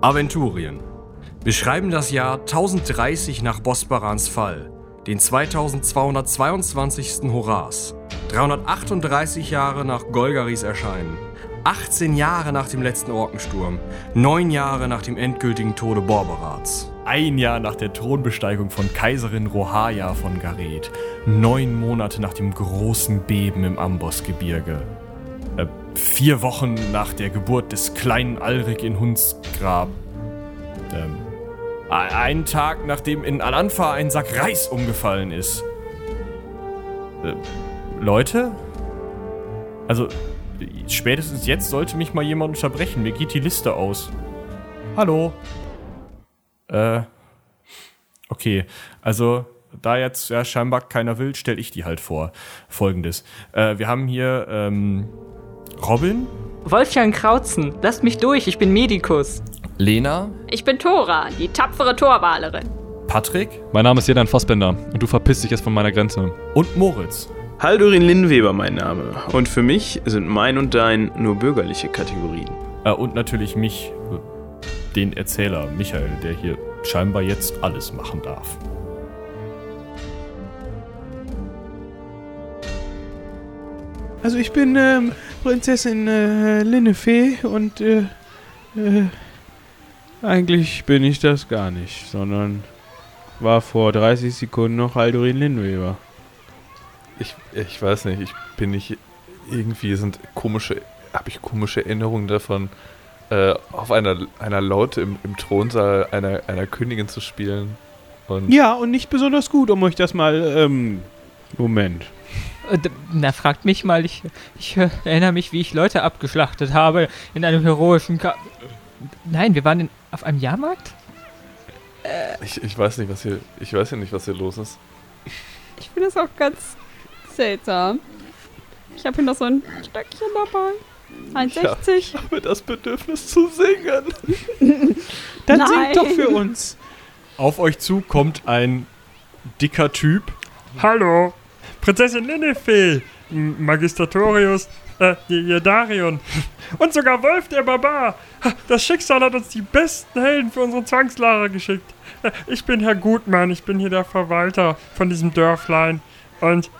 Aventurien. Wir schreiben das Jahr 1030 nach Bosbarans Fall, den 2222. Horas, 338 Jahre nach Golgaris Erscheinen, 18 Jahre nach dem letzten Orkensturm, 9 Jahre nach dem endgültigen Tode Borberats. Ein Jahr nach der Thronbesteigung von Kaiserin Rohaya von Gareth. Neun Monate nach dem großen Beben im Ambosgebirge. Vier Wochen nach der Geburt des kleinen Alrik in Hundsgrab. Ähm, einen Tag nachdem in Al-Anfa ein Sack Reis umgefallen ist. Äh, Leute? Also, spätestens jetzt sollte mich mal jemand unterbrechen. Mir geht die Liste aus. Hallo? Äh, okay. Also, da jetzt ja, scheinbar keiner will, stelle ich die halt vor. Folgendes. Äh, wir haben hier ähm, Robin. Wolfgang Krautzen, lasst mich durch, ich bin Medikus. Lena. Ich bin Tora, die tapfere Torwalerin. Patrick. Mein Name ist Jedan Fassbender und du verpisst dich jetzt von meiner Grenze. Und Moritz. Haldurin Linnweber mein Name. Und für mich sind mein und dein nur bürgerliche Kategorien. Äh, und natürlich mich, den Erzähler Michael, der hier scheinbar jetzt alles machen darf. Also ich bin ähm, Prinzessin äh, Linnefee und äh, äh, eigentlich bin ich das gar nicht, sondern war vor 30 Sekunden noch Aldorin Lindweber. Ich, ich weiß nicht, ich bin nicht irgendwie sind komische, habe ich komische Erinnerungen davon, äh, auf einer, einer Laute im, im Thronsaal einer, einer Königin zu spielen. Und ja, und nicht besonders gut, um euch das mal, ähm, Moment. Äh, na, fragt mich mal, ich, ich erinnere mich, wie ich Leute abgeschlachtet habe in einem heroischen Ka Nein, wir waren in, auf einem Jahrmarkt? Äh, ich, ich weiß nicht, was hier. Ich weiß ja nicht, was hier los ist. Ich finde das auch ganz seltsam. Ich habe hier noch so ein Stöckchen dabei. 1,60. Ich habe das Bedürfnis zu singen. Dann Nein. singt doch für uns. Auf euch zu kommt ein dicker Typ. Hallo, Prinzessin Linnefee, Magistratorius, äh, Jedarion und sogar Wolf der Barbar. Das Schicksal hat uns die besten Helden für unsere Zwangslager geschickt. Äh, ich bin Herr Gutmann, ich bin hier der Verwalter von diesem Dörflein. Und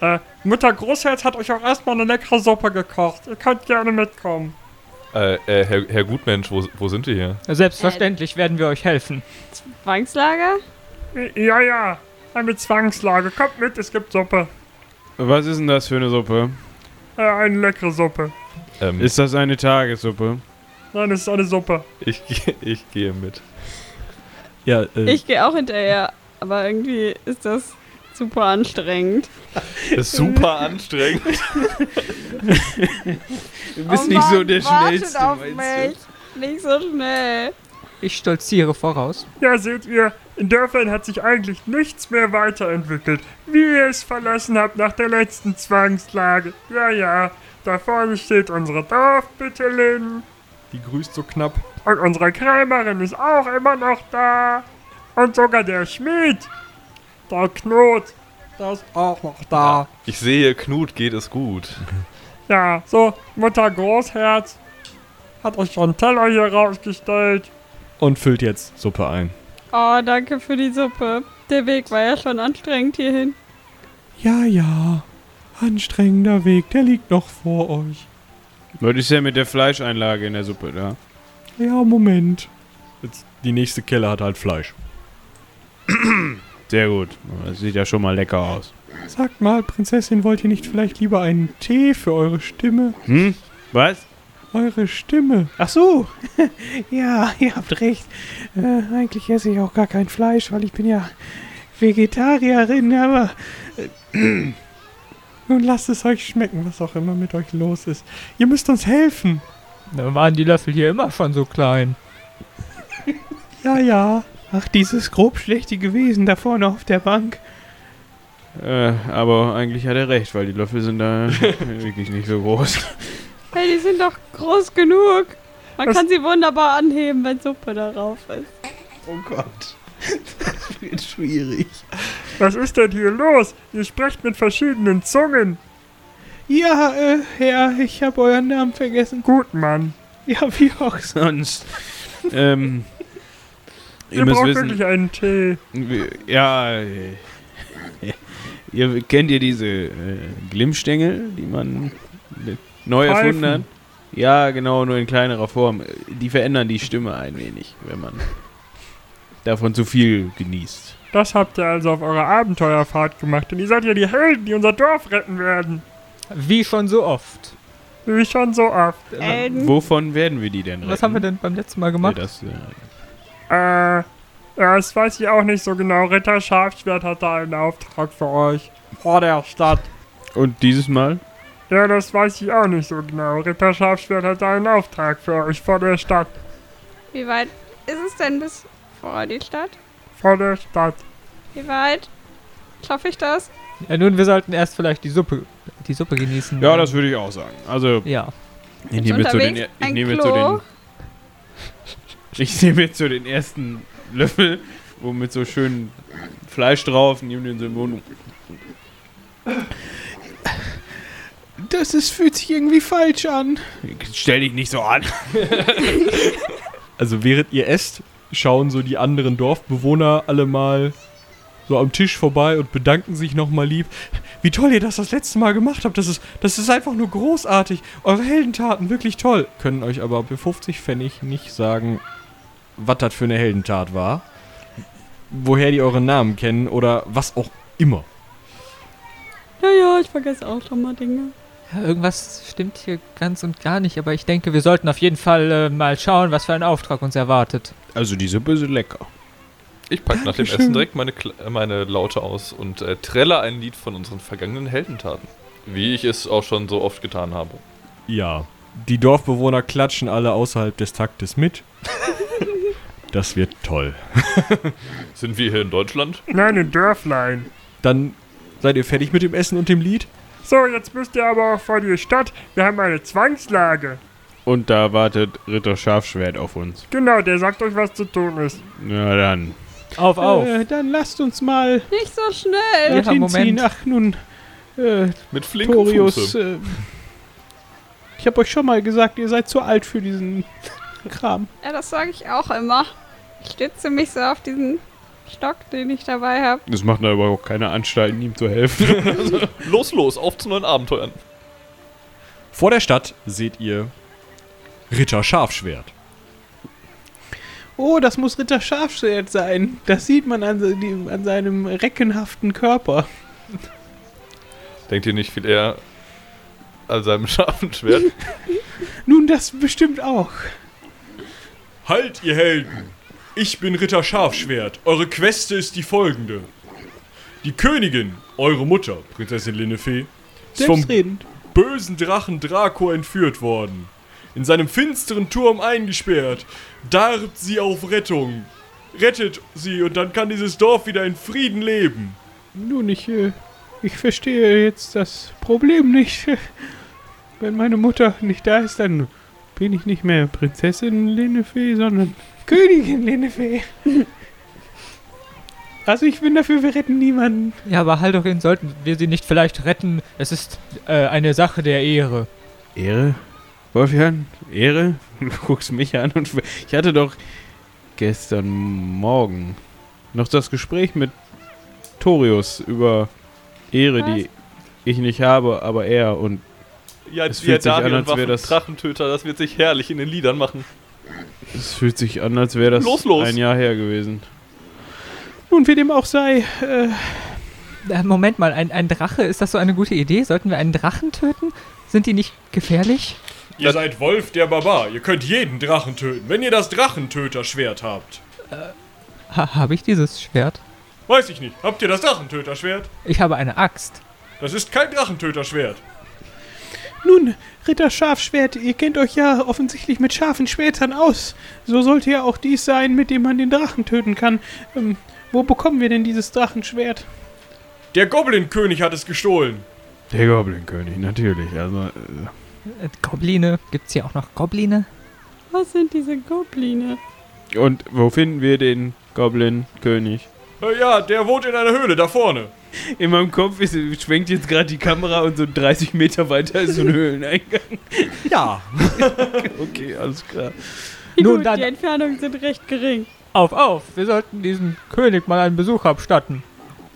äh, Mutter Großherz hat euch auch erstmal eine leckere Suppe gekocht. Ihr könnt gerne mitkommen. Äh, äh, Herr, Herr Gutmensch, wo, wo sind wir hier? Selbstverständlich werden wir euch helfen. Zwangslager? Ja, ja. Eine Zwangslager. Kommt mit, es gibt Suppe. Was ist denn das für eine Suppe? Äh, eine leckere Suppe. Ähm, ist das eine Tagessuppe? Nein, es ist eine Suppe. Ich, ich gehe mit. Ja, äh, ich gehe auch hinterher, aber irgendwie ist das super anstrengend. Das ist super anstrengend. du bist oh nicht Mann, so der Schnellste, auf mich. Nicht so schnell. Ich stolziere voraus. Ja, seht ihr, in Dörfern hat sich eigentlich nichts mehr weiterentwickelt, wie ihr es verlassen habt nach der letzten Zwangslage. Ja, ja, da vorne steht unsere Dorfbüttelin. Die grüßt so knapp. Und unsere Krämerin ist auch immer noch da. Und sogar der Schmied. Der Knut. Der ist auch noch da. Ich sehe, Knut geht es gut. Ja, so, Mutter Großherz hat euch schon einen Teller hier rausgestellt. Und füllt jetzt Suppe ein. Oh, danke für die Suppe. Der Weg war ja schon anstrengend hierhin. Ja, ja. Anstrengender Weg, der liegt noch vor euch. Was ist ja mit der Fleischeinlage in der Suppe da? Ja, Moment. Jetzt, die nächste Kelle hat halt Fleisch. Sehr gut. Das sieht ja schon mal lecker aus. Sagt mal, Prinzessin, wollt ihr nicht vielleicht lieber einen Tee für eure Stimme? Hm? Was? Eure Stimme. Ach so. ja, ihr habt recht. Äh, eigentlich esse ich auch gar kein Fleisch, weil ich bin ja Vegetarierin, aber... Äh, nun lasst es euch schmecken, was auch immer mit euch los ist. Ihr müsst uns helfen. Da waren die Löffel hier immer schon so klein. ja, ja. Ach, dieses grobschlächtige Wesen da vorne auf der Bank. Äh, aber eigentlich hat er recht, weil die Löffel sind da wirklich nicht so groß. Hey, die sind doch groß genug. Man Was? kann sie wunderbar anheben, wenn Suppe darauf ist. Oh Gott. Das wird schwierig. Was ist denn hier los? Ihr sprecht mit verschiedenen Zungen. Ja, äh, Herr, ich habe euren Namen vergessen. Gut, Mann. Ja, wie auch sonst. ähm, Ihr müsst braucht wirklich einen Tee. Ja, äh, ihr kennt ihr diese äh, Glimmstängel, die man neu erfunden? Pfeifen. Ja, genau, nur in kleinerer Form. Die verändern die Stimme ein wenig, wenn man davon zu viel genießt. Das habt ihr also auf eurer Abenteuerfahrt gemacht. Und ihr seid ja die Helden, die unser Dorf retten werden. Wie schon so oft. Wie schon so oft. Elden. Wovon werden wir die denn retten? Was haben wir denn beim letzten Mal Nee, gemacht? das, äh, Äh, ja, das weiß ich auch nicht so genau. Ritter Schafschwert hat da einen Auftrag für euch. Vor der Stadt. und dieses Mal? Ja, das weiß ich auch nicht so genau. Ritter Schafschwert hat einen Auftrag für euch vor der Stadt. Wie weit ist es denn bis vor die Stadt? Vor der Stadt. Wie weit? Schaffe ich das? Ja, nun, wir sollten erst vielleicht die Suppe, die Suppe genießen. Ja, das würde ich auch sagen. Also, Ja. ich nehme jetzt so den, ich nehme jetzt so den, ich nehme jetzt so den ersten Löffel, wo mit so schön Fleisch drauf, nehme den so im Mund. Das ist, fühlt sich irgendwie falsch an. Stell dich nicht so an. Also während ihr esst, schauen so die anderen Dorfbewohner alle mal so am Tisch vorbei und bedanken sich nochmal lieb. Wie toll ihr das das letzte Mal gemacht habt. Das ist, das ist einfach nur großartig. Eure Heldentaten, wirklich toll. Können euch aber für 50 Pfennig nicht sagen, was das für eine Heldentat war. Woher die euren Namen kennen oder was auch immer. Ja, ja, ich vergesse auch schon mal Dinge. Irgendwas stimmt hier ganz und gar nicht, aber ich denke, wir sollten auf jeden Fall äh, mal schauen, was für ein Auftrag uns erwartet. Also die Suppe ist lecker. Ich packe nach dem Essen direkt meine, Kla- äh, meine Laute aus und äh, trälle ein Lied von unseren vergangenen Heldentaten. Wie ich es auch schon so oft getan habe. Ja, die Dorfbewohner klatschen alle außerhalb des Taktes mit. Das wird toll. Sind wir hier in Deutschland? Nein, in Dörflein. Dann seid ihr fertig mit dem Essen und dem Lied? So, jetzt müsst ihr aber auch vor die Stadt. Wir haben eine Zwangslage. Und da wartet Ritter Scharfschwert auf uns. Genau, der sagt euch, was zu tun ist. Na dann. Auf, auf. Äh, dann lasst uns mal Nicht so schnell. Ja, Moment. ziehen. Ach nun, äh, Mit flinken Torius, Fuße. äh, ich habe euch schon mal gesagt, ihr seid zu alt für diesen Kram. Ja, das sage ich auch immer. Ich stütze mich so auf diesen Stock, den ich dabei habe. Das macht aber auch keine Anstalten, ihm zu helfen. Los, los, auf zu neuen Abenteuern. Vor der Stadt seht ihr Ritter Scharfschwert. oh, das muss Ritter Scharfschwert sein. Das sieht man an, die- an seinem reckenhaften Körper. Denkt ihr nicht viel eher an seinem scharfen Schwert? Nun, das bestimmt auch. Halt, ihr Helden! Ich bin Ritter Scharfschwert. Eure Queste ist die folgende. Die Königin, eure Mutter, Prinzessin Linnefee, ist vom Selbstredend. bösen Drachen Draco entführt worden. In seinem finsteren Turm eingesperrt. Darbt sie auf Rettung. Rettet sie und dann kann dieses Dorf wieder in Frieden leben. Nun, ich, äh, ich verstehe jetzt das Problem nicht. Wenn meine Mutter nicht da ist, dann bin ich nicht mehr Prinzessin Linnefee, sondern Königin Linnefee. Also ich bin dafür, wir retten niemanden. Ja, aber Haldorin, sollten wir sie nicht vielleicht retten? Es ist äh, eine Sache der Ehre. Ehre? Wolfjan? Ehre? Du guckst mich an und ich hatte doch gestern Morgen noch das Gespräch mit Torius über Ehre, die ich nicht habe, aber er und Ja, Es fühlt sich an, als wär das- Drachentöter, das wird sich herrlich in den Liedern machen. Es fühlt sich an, als wäre das Los, los. ein Jahr her gewesen. Nun, wie dem auch sei, äh, Äh, Moment mal, ein, ein Drache, ist das so eine gute Idee? Sollten wir einen Drachen töten? Sind die nicht gefährlich? Ihr seid Wolf der Barbar. Ihr könnt jeden Drachen töten, wenn ihr das Drachentöterschwert habt. Ha, habe ich dieses Schwert? Weiß ich nicht. Habt ihr das Drachentöterschwert? Ich habe eine Axt. Das ist kein Drachentöterschwert. nun, Ritter Scharfschwert, ihr kennt euch ja offensichtlich mit scharfen Schwertern aus. So sollte ja auch dies sein, mit dem man den Drachen töten kann. Ähm, wo bekommen wir denn dieses Drachenschwert? Der Goblin-König hat es gestohlen. Der Goblinkönig, natürlich. Also, Äh, Gobline. Gibt's hier auch noch Gobline? Was sind diese Gobline? und wo finden wir den Goblin-König? Äh, ja, der wohnt in einer Höhle da vorne. In meinem Kopf ist, schwenkt jetzt gerade die Kamera und so 30 Meter weiter ist so ein Höhleneingang. Ja. Okay, alles klar. Nun Gut, dann, die Entfernungen sind recht gering. auf, auf. Wir sollten diesem König mal einen Besuch abstatten.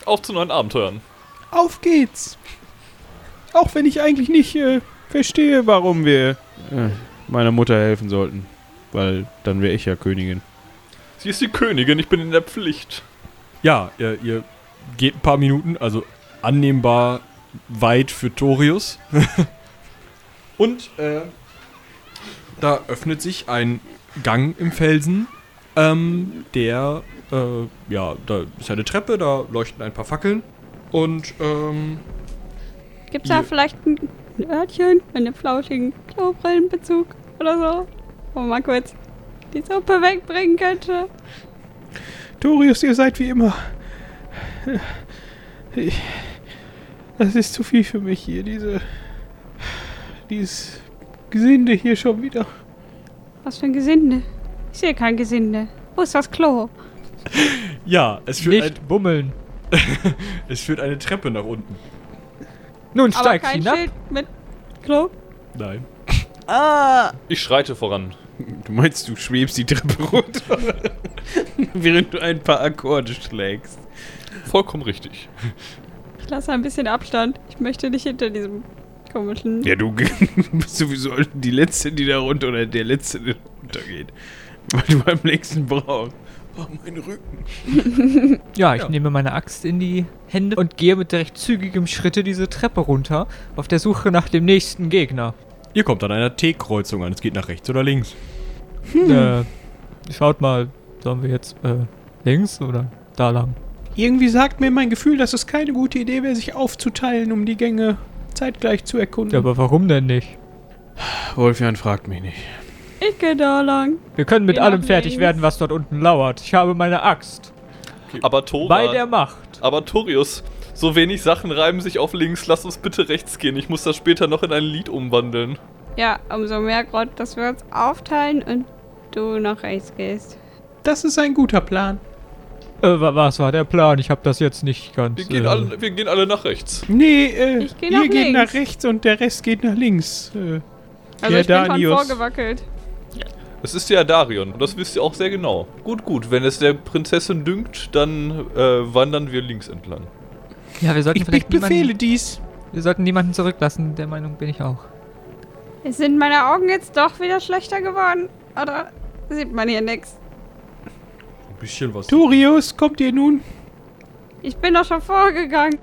Auf zu neuen Abenteuern. Auf geht's! Auch wenn ich eigentlich nicht äh, verstehe, warum wir äh, meiner Mutter helfen sollten. Weil dann wäre ich ja Königin. Sie ist die Königin, ich bin in der Pflicht. Ja, ihr, ihr geht ein paar Minuten, also annehmbar weit für Torius. Und äh, da öffnet sich ein Gang im Felsen, ähm, der, äh, ja, da ist eine Treppe, da leuchten ein paar Fackeln. Und, ähm, Gibt's da vielleicht ein Örtchen mit einem flauschigen Klobrillenbezug oder so? Wo man mal kurz die Suppe wegbringen könnte. Dorius, ihr seid wie immer. Ich, das ist zu viel für mich hier, diese. Dieses Gesinde hier schon wieder. Was für ein Gesinde? Ich sehe kein Gesinde. Wo ist das Klo? ja, es führt, ein, Nicht bummeln. es führt eine Treppe nach unten. Nun Aber steigt kein hinab. Schild mit Klo. Nein. Ich schreite voran. Du meinst, du schwebst die Treppe runter, während du ein paar Akkorde schlägst. Vollkommen richtig. Ich lasse ein bisschen Abstand. Ich möchte nicht hinter diesem komischen. Ja, du bist sowieso die Letzte, die da runter oder der Letzte, der runtergeht. Weil du am längsten brauchst. Oh, mein Rücken. Ja, ich Ja. nehme meine Axt in die Hände und gehe mit recht zügigem Schritte diese Treppe runter, auf der Suche nach dem nächsten Gegner. Ihr kommt an einer T-Kreuzung an. Es geht nach rechts oder links. Äh, schaut mal, sollen wir jetzt äh, links oder da lang? Irgendwie sagt mir mein Gefühl, dass es keine gute Idee wäre, sich aufzuteilen, um die Gänge zeitgleich zu erkunden. Ja, aber warum denn nicht? Wolfjan fragt mich nicht. Ich gehe da lang. Wir können mit Geh allem fertig links. werden, was dort unten lauert. Ich habe meine Axt. Aber Tora, Bei der Macht. aber Torius, so wenig Sachen reiben sich auf links. Lass uns bitte rechts gehen. Ich muss das später noch in ein Lied umwandeln. Ja, umso mehr Grund, dass wir uns aufteilen und du nach rechts gehst. Das ist ein guter Plan. Äh, wa- was war der Plan? Ich habe das jetzt nicht ganz. Wir gehen, äh, alle, wir gehen alle nach rechts. Nee, äh, Ich geh ihr nach geht links. nach rechts und der Rest geht nach links. Äh, Also Ja, ich bin schon vorgewackelt. Es ist ja Darion und das wisst ihr auch sehr genau. Gut, gut. Wenn es der Prinzessin dünkt, dann äh, wandern wir links entlang. Ja, wir sollten ich, ich vielleicht befehle niemanden, dies. wir sollten niemanden zurücklassen. Der Meinung bin ich auch. Sind meine Augen jetzt doch wieder schlechter geworden? Oder sieht man hier nichts? Bisschen was. Torius, kommt ihr nun? Ich bin doch schon vorgegangen.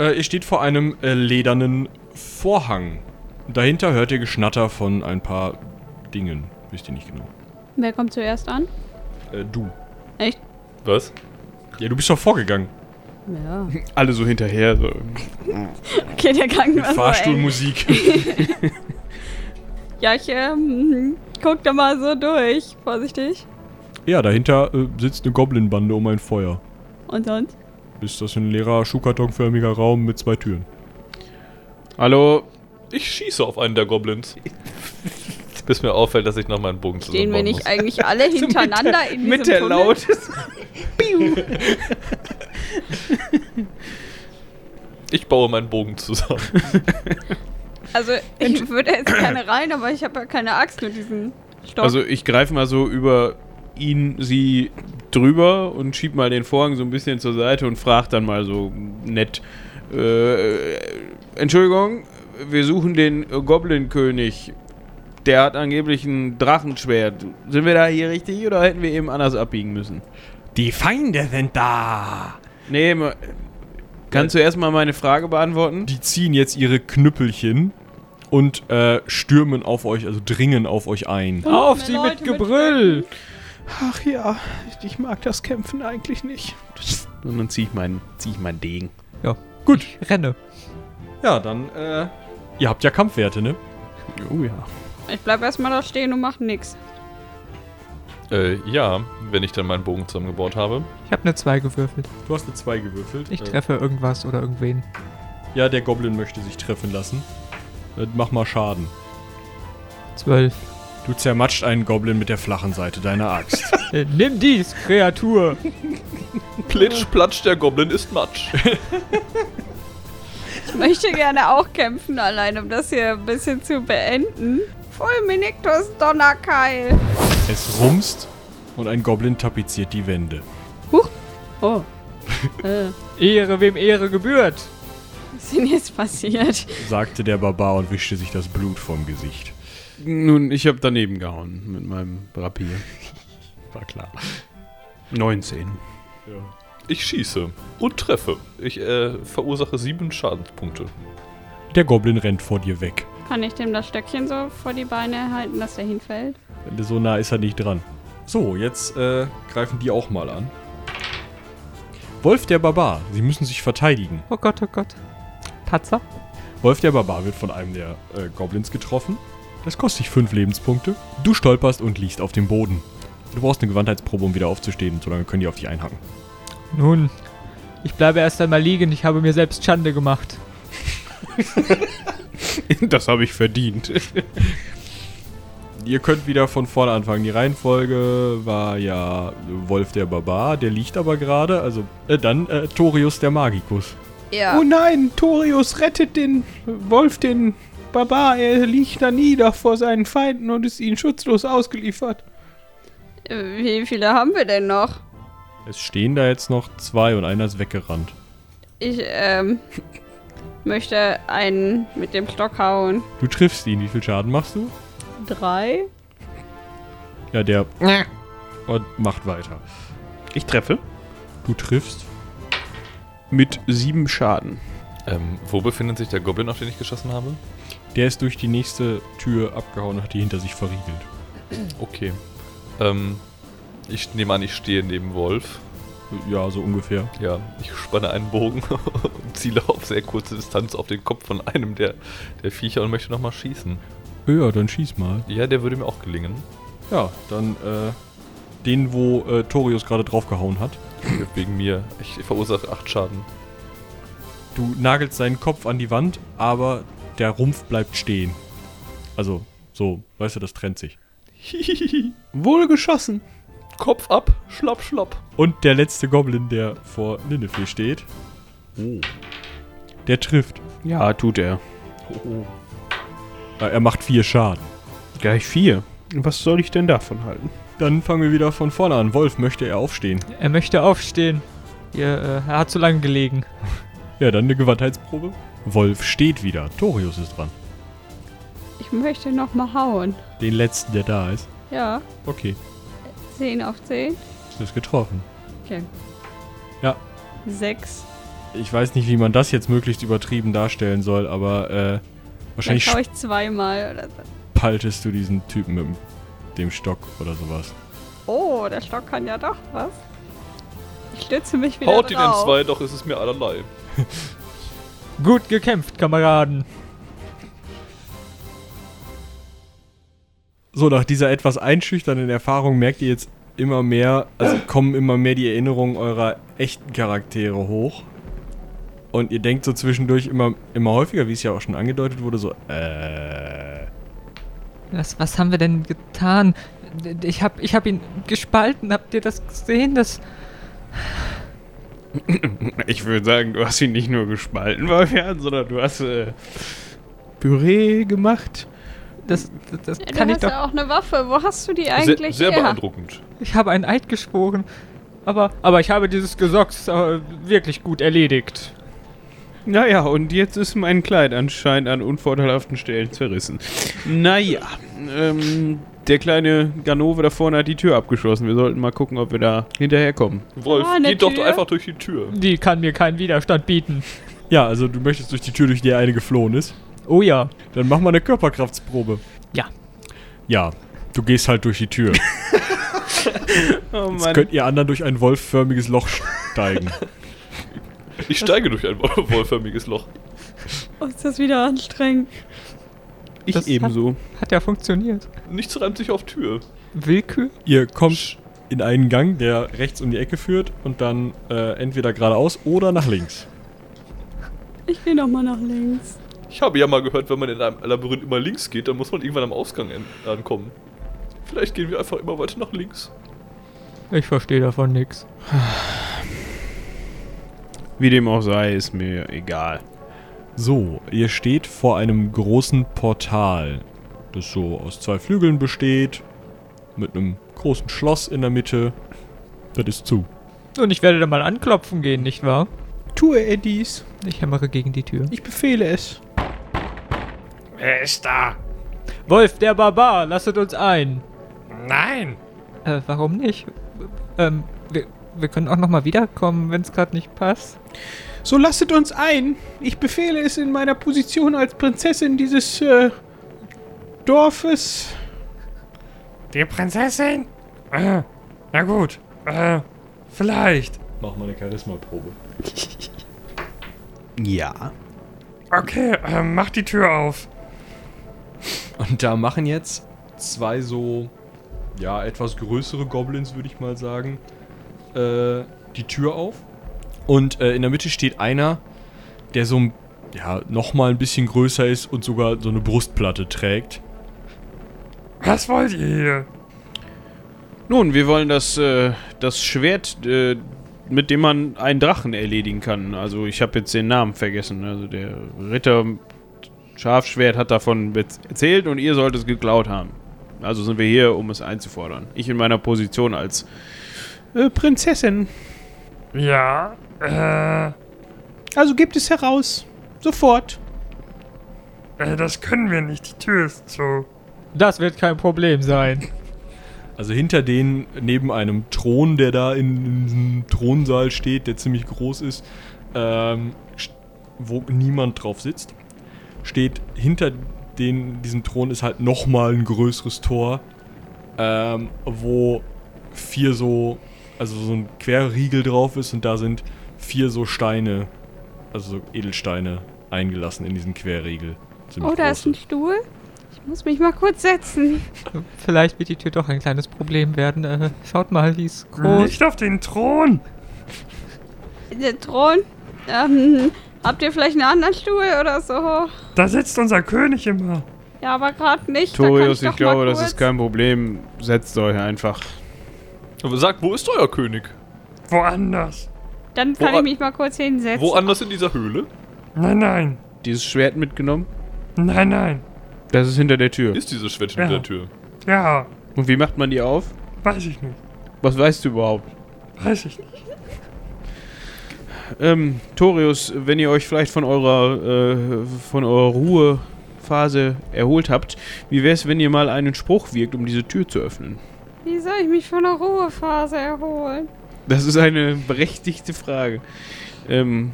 Äh, ihr steht vor einem äh, ledernen Vorhang. Dahinter hört ihr Geschnatter von ein paar Dingen. Wisst ihr nicht genau. Wer kommt zuerst an? Äh, du. Echt? Was? Ja, du bist doch vorgegangen. Ja. Alle so hinterher. So. Okay, der Gang Mit war. Fahrstuhlmusik. Ja, ich ähm, guck da mal so durch. Vorsichtig. Ja, dahinter äh, sitzt eine Goblin-Bande um ein Feuer. Und sonst? Ist das ein leerer, schuhkartonförmiger Raum mit zwei Türen. Hallo, Ich schieße auf einen der Goblins. Bis mir auffällt, dass ich noch meinen Bogen Stehen wir nicht muss. eigentlich alle hintereinander in diesem mit der Tunnel? Laut. Ich baue meinen Bogen zusammen. Also, ich würde jetzt keine rein, aber ich habe ja keine Axt mit diesem Stock. Also ich greife mal so über ihn, sie drüber und schieb mal den Vorhang so ein bisschen zur Seite und frag dann mal so nett. Äh, Entschuldigung, wir suchen den Goblin-König. Der hat angeblich ein Drachenschwert. Sind wir da hier richtig oder hätten wir eben anders abbiegen müssen? Die Feinde sind da! Nee, kannst du erstmal meine Frage beantworten? Die ziehen jetzt ihre Knüppelchen und äh, stürmen auf euch, also dringen auf euch ein. Auf sie Leute mit mit Gebrüll! Ach ja, ich mag das Kämpfen eigentlich nicht. Und dann zieh ich meinen, zieh ich meinen Degen. Ja, gut. Ich renne. Ja, dann, äh. Ihr habt ja Kampfwerte, ne? Oh ja. ich bleib erstmal da stehen und mach nix. Äh, ja, wenn ich dann meinen Bogen zusammengebaut habe. Ich habe eine 2 gewürfelt. Du hast eine 2 gewürfelt. Ich Äh, treffe irgendwas oder irgendwen. Ja, der Goblin möchte sich treffen lassen. Äh, mach mal Schaden. 12. Du zermatscht einen Goblin mit der flachen Seite deiner Axt. Äh, nimm dies, Kreatur! Plitsch, platsch, der Goblin ist Matsch. Ich möchte gerne auch kämpfen, allein um das hier ein bisschen zu beenden. Fulminictus Donnerkeil. Es rumst und ein Goblin tapeziert die Wände. Oh. äh, Ehre, wem Ehre gebührt. was ist denn jetzt passiert? sagte der Barbar und wischte sich das Blut vom Gesicht. Nun, ich habe daneben gehauen mit meinem Rapier. War klar. 19. Ich schieße und treffe. Ich äh, verursache sieben Schadenspunkte. Der Goblin rennt vor dir weg. Kann ich dem das Stöckchen so vor die Beine halten, dass der hinfällt? So nah ist er nicht dran. So, jetzt äh, greifen die auch mal an. Wolf der Barbar, sie müssen sich verteidigen. Oh Gott, oh Gott. Patzer? Wolf der Barbar wird von einem der äh, Goblins getroffen. Das kostet dich fünf Lebenspunkte. Du stolperst und liegst auf dem Boden. Du brauchst eine Gewandheitsprobe, um wieder aufzustehen. Solange können die auf dich einhacken. Nun, ich bleibe erst einmal liegen. Ich habe mir selbst Schande gemacht. Das habe ich verdient. Ihr könnt wieder von vorne anfangen. Die Reihenfolge war ja Wolf der Barbar, der liegt aber gerade. Also äh, dann äh, Torius der Magicus. Ja. Oh nein, Torius rettet den Wolf, den Barbar. Er liegt da nieder vor seinen Feinden und ist ihnen schutzlos ausgeliefert. Wie viele haben wir denn noch? Es stehen da jetzt noch zwei und einer ist weggerannt. Ich, ähm, möchte einen mit dem Stock hauen. Du triffst ihn. Wie viel Schaden machst du? Drei? Ja, der und macht weiter. Ich treffe. Du triffst. Mit sieben Schaden. Ähm, wo befindet sich der Goblin, auf den ich geschossen habe? Der ist durch die nächste Tür abgehauen und hat die hinter sich verriegelt. Okay. Ähm, ich nehme an, ich stehe neben Wolf. Ja, so ungefähr. Ja, ich spanne einen Bogen und ziele auf sehr kurze Distanz auf den Kopf von einem der, der Viecher und möchte nochmal schießen. Ja, dann schieß mal. Ja, der würde mir auch gelingen. Ja, dann äh, den, wo äh, Torius gerade draufgehauen hat. Wegen mir. Ich verursache acht Schaden. Du nagelst seinen Kopf an die Wand, aber der Rumpf bleibt stehen. Also, so, weißt du, das trennt sich. Wohl geschossen. Kopf ab, schlapp, schlapp. Und der letzte Goblin, der vor Nineveh steht. Oh. Der trifft. Ja, tut er. Äh, Er macht vier Schaden. Gleich vier. Was soll ich denn davon halten? Dann fangen wir wieder von vorne an. Wolf, möchte er aufstehen? Er möchte aufstehen. Ihr, äh, er hat zu lange gelegen. Ja, dann eine Gewandheitsprobe. Wolf steht wieder. Torius ist dran. Ich möchte noch mal hauen. Den letzten, der da ist. Ja, Okay, 10 auf 10. ist getroffen. Okay. Ja. 6. Ich weiß nicht, wie man das jetzt möglichst übertrieben darstellen soll, aber äh, wahrscheinlich Dann ich zweimal oder so. spaltest du diesen Typen mit dem Stock oder sowas. Oh, der Stock kann ja doch was. Ich stütze mich wieder Haut ihn in drauf. zwei, doch ist es mir allerlei. Gut gekämpft, Kameraden. So, nach dieser etwas einschüchternden Erfahrung merkt ihr jetzt immer mehr, also kommen immer mehr die Erinnerungen eurer echten Charaktere hoch. Und ihr denkt so zwischendurch immer, immer häufiger, wie es ja auch schon angedeutet wurde, so, äh. Was, was haben wir denn getan? Ich hab, ich hab ihn gespalten. Habt ihr das gesehen? Das. Ich würde sagen, du hast ihn nicht nur gespalten, Wolfjan, sondern du hast äh, Püree gemacht. Das, das, das Ja, kann du ich hast doch. ja auch eine Waffe. Wo hast du die Sehr, eigentlich sehr her? beeindruckend. Ich habe einen Eid geschworen. Aber, aber ich habe dieses Gesocks äh, wirklich gut erledigt. Naja, und jetzt ist mein Kleid anscheinend an unvorteilhaften Stellen zerrissen. Naja, ähm, der kleine Ganove da vorne hat die Tür abgeschlossen. Wir sollten mal gucken, ob wir da hinterherkommen. Wolf, Ah, geht doch einfach durch die Tür. Die kann mir keinen Widerstand bieten. Ja, also du möchtest durch die Tür, durch die der eine geflohen ist. Oh ja. Dann mach mal eine Körperkraftsprobe. Ja. Ja, du gehst halt durch die Tür. Oh Jetzt könnt ihr anderen durch ein wolfförmiges Loch steigen. Ich steige durch ein wollförmiges Loch. Oh, ist das wieder anstrengend. Ich das ebenso. Hat ja funktioniert. Nichts reimt sich auf Tür. Willkür? Ihr kommt in einen Gang, der rechts um die Ecke führt und dann äh, entweder geradeaus oder nach links. Ich gehe noch mal nach links. Ich habe ja mal gehört, wenn man in einem Labyrinth immer links geht, dann muss man irgendwann am Ausgang an- ankommen. Vielleicht gehen wir einfach immer weiter nach links. Ich verstehe davon nix. Wie dem auch sei, ist mir egal. So, ihr steht vor einem großen Portal. das so aus zwei Flügeln besteht, mit einem großen Schloss in der Mitte. Das ist zu. Und ich werde da mal anklopfen gehen, nicht wahr? Tue er dies. Ich hämmere gegen die Tür. Ich befehle es. Wer ist da? Wolf, der Barbar, lasset uns ein. Nein. Äh, warum nicht? Ähm, wir, wir können auch nochmal wiederkommen, wenn es gerade nicht passt. So lasset uns ein. Ich befehle es in meiner Position als Prinzessin dieses äh, Dorfes. Die Prinzessin? Äh, na gut. Äh, vielleicht. Mach mal eine Charisma-Probe. Ja. Okay, äh, mach die Tür auf. Und da machen jetzt zwei so, ja, etwas größere Goblins, würde ich mal sagen, äh, die Tür auf. Und äh, in der Mitte steht einer, der so, ja, nochmal ein bisschen größer ist und sogar so eine Brustplatte trägt. Was wollt ihr hier? Nun, wir wollen das, äh, das Schwert, äh, mit dem man einen Drachen erledigen kann. Also ich habe jetzt den Namen vergessen. Also der Ritter Schafschwert hat davon erzählt und ihr sollt es geklaut haben. Also sind wir hier, um es einzufordern. Ich in meiner Position als äh, Prinzessin. Ja, äh, Also gebt es heraus. Sofort. äh, das können wir nicht. Die Tür ist zu. Das wird kein Problem sein. Also hinter denen, neben einem Thron, der da in diesem Thronsaal steht, der ziemlich groß ist, ähm, wo niemand drauf sitzt, steht hinter den, diesem Thron ist halt nochmal ein größeres Tor, ähm, wo vier so, also so ein Querriegel drauf ist und da sind vier so Steine, also so Edelsteine eingelassen in diesen Querriegel. Ziemlich Oh, da ist ein große. Stuhl. Ich muss mich mal kurz setzen. Vielleicht wird die Tür doch ein kleines Problem werden. Äh, schaut mal, die ist groß. Nicht auf den Thron. Der Thron. Ähm, habt ihr vielleicht einen anderen Stuhl oder so? Da sitzt unser König immer. Ja, aber gerade nicht. Da kann Torius, doch ich glaube, mal das ist kein Problem. Setzt euch einfach. Aber sagt, wo ist euer König? Woanders. Dann kann Wo- ich mich mal kurz hinsetzen. Woanders in dieser Höhle? Nein, nein. Dieses Schwert mitgenommen? Nein, nein. Das ist hinter der Tür. Ist dieses Schwert Ja. hinter der Tür? Ja, Und wie macht man die auf? weiß ich nicht. Was weißt du überhaupt? Weiß ich nicht. Ähm, Torius, wenn ihr euch vielleicht von eurer, äh, von eurer Ruhephase erholt habt, wie wäre es, wenn ihr mal einen Spruch wirkt, um diese Tür zu öffnen? Wie soll ich mich von der Ruhephase erholen? Das ist eine berechtigte Frage. Ähm,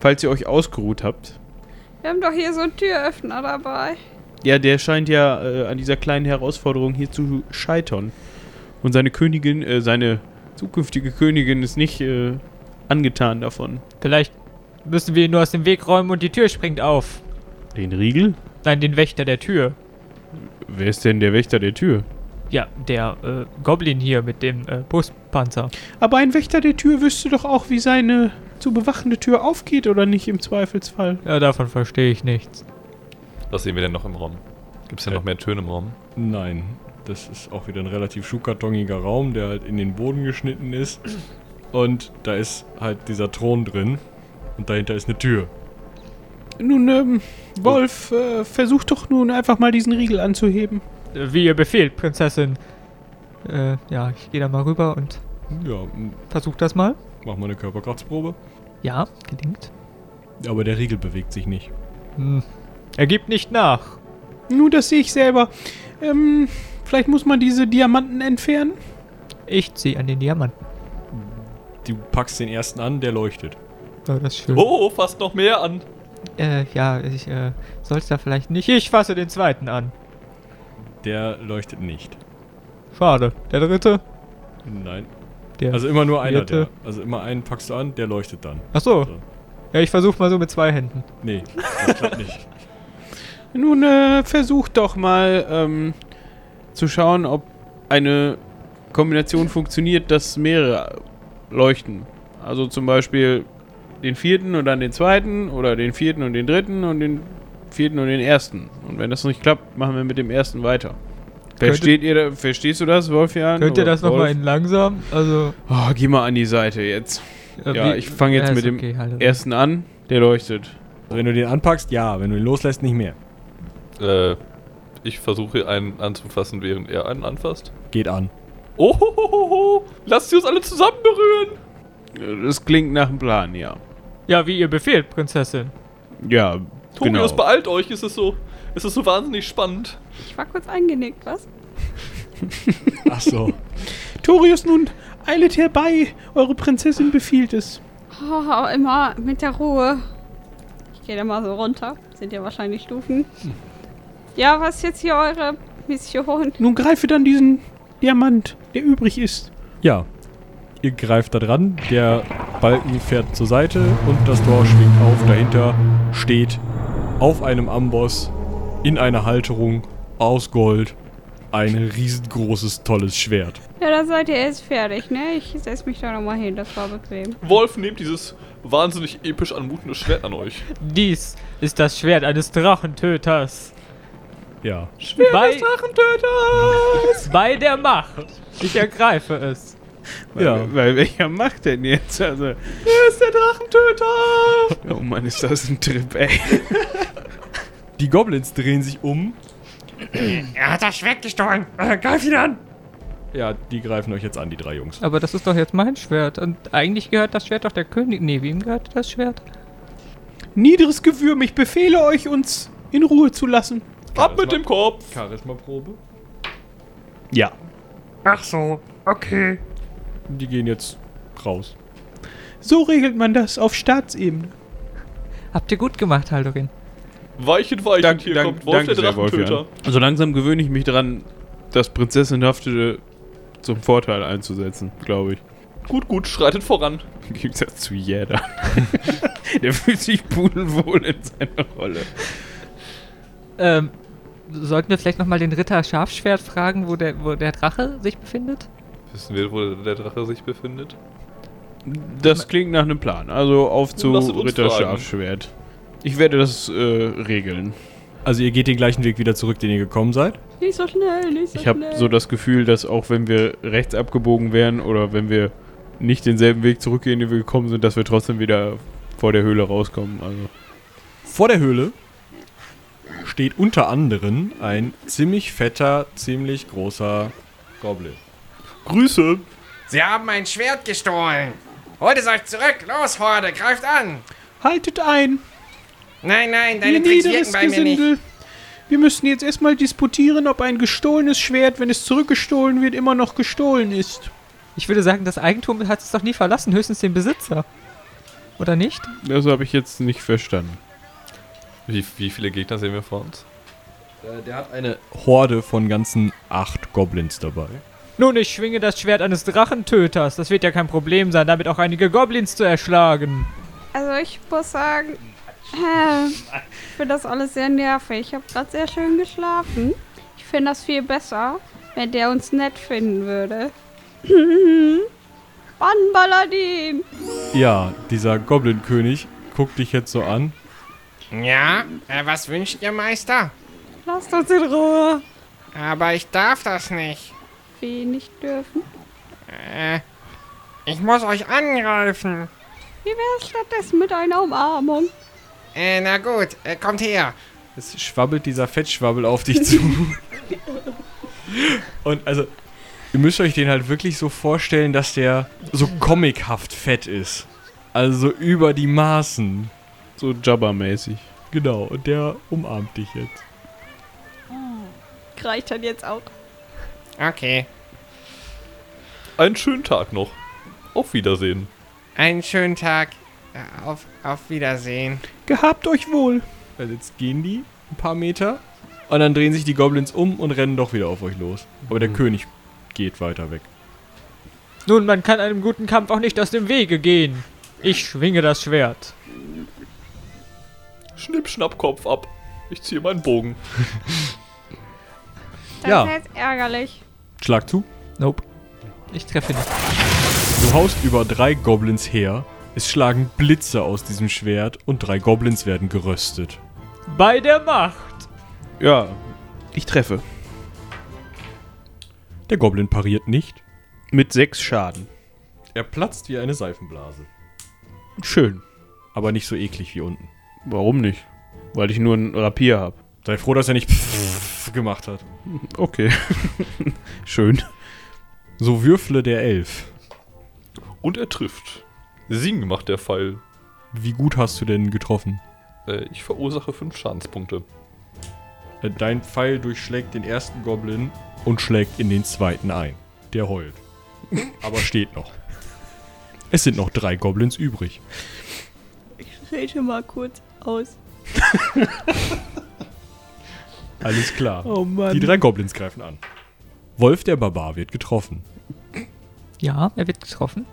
falls ihr euch ausgeruht habt. Wir haben doch hier so einen Türöffner dabei. Ja, der scheint ja äh, an dieser kleinen Herausforderung hier zu scheitern. Und seine Königin, äh, seine zukünftige Königin ist nicht äh, angetan davon. Vielleicht müssen wir ihn nur aus dem Weg räumen und die Tür springt auf. Den Riegel? Nein, den Wächter der Tür. Wer ist denn der Wächter der Tür? Ja, der äh, Goblin hier mit dem äh, Brustpanzer. Aber ein Wächter der Tür wüsste doch auch, wie seine zu bewachende Tür aufgeht, oder nicht im Zweifelsfall? Ja, davon verstehe ich nichts. Was sehen wir denn noch im Raum? Gibt es denn Äh. noch mehr Töne im Raum? Nein, das ist auch wieder ein relativ schuhkartoniger Raum, der halt in den Boden geschnitten ist. Und da ist halt dieser Thron drin. Und dahinter ist eine Tür. Nun, ähm, Wolf, äh, versuch doch nun einfach mal diesen Riegel anzuheben. Wie ihr befehlt, Prinzessin. Äh, ja, ich gehe da mal rüber und Ja, versuch das mal. mach mal eine Körperkraftsprobe. Ja, gelingt. Aber der Riegel bewegt sich nicht. Hm. Er gibt nicht nach. Nun, das sehe ich selber. Ähm, vielleicht muss man diese Diamanten entfernen? Ich ziehe an den Diamanten. Du packst den ersten an, der leuchtet. Ja, das ist schön. Oh, fasst noch mehr an. Äh, ja, ich äh, sollte da vielleicht nicht. Ich fasse den zweiten an. Der leuchtet nicht. Schade. Der dritte? Nein. Der Also immer nur einer, der. Also immer einen packst du an, der leuchtet dann. Ach so. So. Ja, ich versuche mal so mit zwei Händen. Nee, das klappt nicht. Nun, äh, versuch doch mal, ähm, zu schauen, ob eine Kombination funktioniert, dass mehrere leuchten. Also zum Beispiel den vierten und dann den zweiten oder den vierten und den dritten und den vierten und den ersten. Und wenn das nicht klappt, machen wir mit dem ersten weiter. Versteht ihr, verstehst du das, Wolfjan? Könnt ihr das nochmal in langsam? Also. Oh, geh mal an die Seite jetzt. Ja, wie- ich fange jetzt Ja, mit dem okay, halt. ersten an. Der leuchtet. Also wenn du den anpackst, ja. Wenn du ihn loslässt, nicht mehr. Äh, ich versuche einen anzufassen, während er einen anfasst. Geht an. Oh, ho, ho, ho, ho. lasst sie uns alle zusammen berühren. Das klingt nach einem Plan, ja. Ja, wie ihr befehlt, Prinzessin. Ja, Torius, genau. beeilt euch, es ist so, es ist so wahnsinnig spannend. Ich war kurz eingenickt, was? Ach so. Torius, nun eilet herbei. Eure Prinzessin befiehlt es. Oh, immer mit der Ruhe. Ich gehe da mal so runter. Sind ja wahrscheinlich Stufen. Ja, was ist jetzt hier eure Mission? Nun greife dann diesen Diamant, der übrig ist. Ja. Ihr greift da dran, der Balken fährt zur Seite und das Tor schwingt auf. Dahinter steht auf einem Amboss in einer Halterung aus Gold ein riesengroßes, tolles Schwert. Ja, da seid ihr erst fertig, ne? Ich setz mich da nochmal hin, das war bequem. Wolf, nehmt dieses wahnsinnig episch anmutende Schwert an euch. Dies ist das Schwert eines Drachentöters. Ja. Bei, bei der Macht. Ich ergreife es. Ja. Weil, weil welcher macht denn jetzt? Also, Wer ist der Drachentöter? oh Mann, ist das ein Trip, ey. Die Goblins drehen sich um. Er hat das Schwert gestohlen. Äh, greif ihn an. Ja, die greifen euch jetzt an, die drei Jungs. Aber das ist doch jetzt mein Schwert. Und eigentlich gehört das Schwert doch der König. Nee, wem gehört das Schwert? Niederes Gewürm, ich befehle euch, uns in Ruhe zu lassen. Ab mit dem Kopf. Charisma-Probe. Ja. Ach so, okay. Die gehen jetzt raus. So regelt man das auf Staatsebene. Habt ihr gut gemacht, Haldorin. Weichen, weichen, Dank- hier dank- kommt Wolf der danke sehr, Wolf, Drachentöter. So Also langsam gewöhne ich mich dran, das Prinzessinhafte zum Vorteil einzusetzen, glaube ich. Gut, gut, schreitet voran. Gibt's ja zu jeder. Der fühlt sich pudelwohl in seiner Rolle. Ähm, sollten wir vielleicht nochmal den Ritter Scharfschwert fragen, wo der, wo der Drache sich befindet? Wissen wir, wo der Drache sich befindet? Das klingt nach einem Plan. Also auf zu Ritter fragen. Scharfschwert. Ich werde das äh, regeln. Also ihr geht den gleichen Weg wieder zurück, den ihr gekommen seid. Nicht so schnell, nicht so Ich habe schnell. so das Gefühl, dass auch wenn wir rechts abgebogen wären oder wenn wir nicht denselben Weg zurückgehen, den wir gekommen sind, dass wir trotzdem wieder vor der Höhle rauskommen. Also Vor der Höhle steht unter anderem ein ziemlich fetter, ziemlich großer Goblin. Grüße. Sie haben mein Schwert gestohlen. Holt es euch zurück. Los, Horde, greift an. haltet ein, Nein, nein, ihr deine Tricks wirken bei mir nicht. Gesindel. Wir müssen jetzt erstmal disputieren, ob ein gestohlenes Schwert, wenn es zurückgestohlen wird, immer noch gestohlen ist. Ich würde sagen, das Eigentum hat es doch nie verlassen, höchstens den Besitzer. Oder nicht? Das habe ich jetzt nicht verstanden. Wie, wie viele Gegner sehen wir vor uns? Äh, der hat eine Horde von ganzen acht Goblins dabei. Nun, ich schwinge das Schwert eines Drachentöters. Das wird ja kein Problem sein, damit auch einige Goblins zu erschlagen. Also ich muss sagen, äh, ich finde das alles sehr nervig. Ich habe gerade sehr schön geschlafen. Ich finde das viel besser, wenn der uns nett finden würde. Bann! Ja, dieser Goblin-König guckt dich jetzt so an. Ja, äh, was wünscht ihr, Meister? Lasst uns in Ruhe. Aber ich darf das nicht. Wie nicht dürfen. Äh, ich muss euch angreifen. Wie wär's stattdessen mit einer Umarmung? Äh, na gut, äh, kommt her. Es schwabbelt dieser Fettschwabbel auf dich zu. Und also, ihr müsst euch den halt wirklich so vorstellen, dass der so comichaft fett ist. Also so über die Maßen. So Jabba-mäßig. Genau, und der umarmt dich jetzt. Reicht dann jetzt auch. Okay, Einen schönen Tag noch. Auf Wiedersehen. einen schönen Tag. Auf, auf Wiedersehen. Gehabt euch wohl. Also jetzt gehen die ein paar Meter und dann drehen sich die Goblins um und rennen doch wieder auf euch los. Aber der König geht weiter weg. Nun, man kann einem guten Kampf auch nicht aus dem Wege gehen. Ich schwinge das Schwert. Schnipp, schnapp, Kopf ab. Ich ziehe meinen Bogen. Das Ja. ist jetzt ärgerlich. Schlag zu. Nope. Ich treffe nicht. Du haust über drei Goblins her. Es schlagen Blitze aus diesem Schwert und drei Goblins werden geröstet. Bei der Macht. Ja, ich treffe. Der Goblin pariert nicht. Mit sechs Schaden. Er platzt wie eine Seifenblase. Schön. Aber nicht so eklig wie unten. Warum nicht? Weil ich nur ein Rapier habe. Sei froh, dass er nicht Pff gemacht hat. Okay. Schön. So würfle der Elf. Und er trifft. Sing macht der Pfeil. Wie gut hast du denn getroffen? Äh, ich verursache fünf Schadenspunkte. Äh, Dein Pfeil durchschlägt den ersten Goblin und schlägt in den zweiten ein. Der heult. Aber steht noch. Es sind noch drei Goblins übrig. Rede mal kurz aus. Alles klar. Oh Mann. Die drei Goblins greifen an. Wolf der Barbar wird getroffen. Ja, er wird getroffen.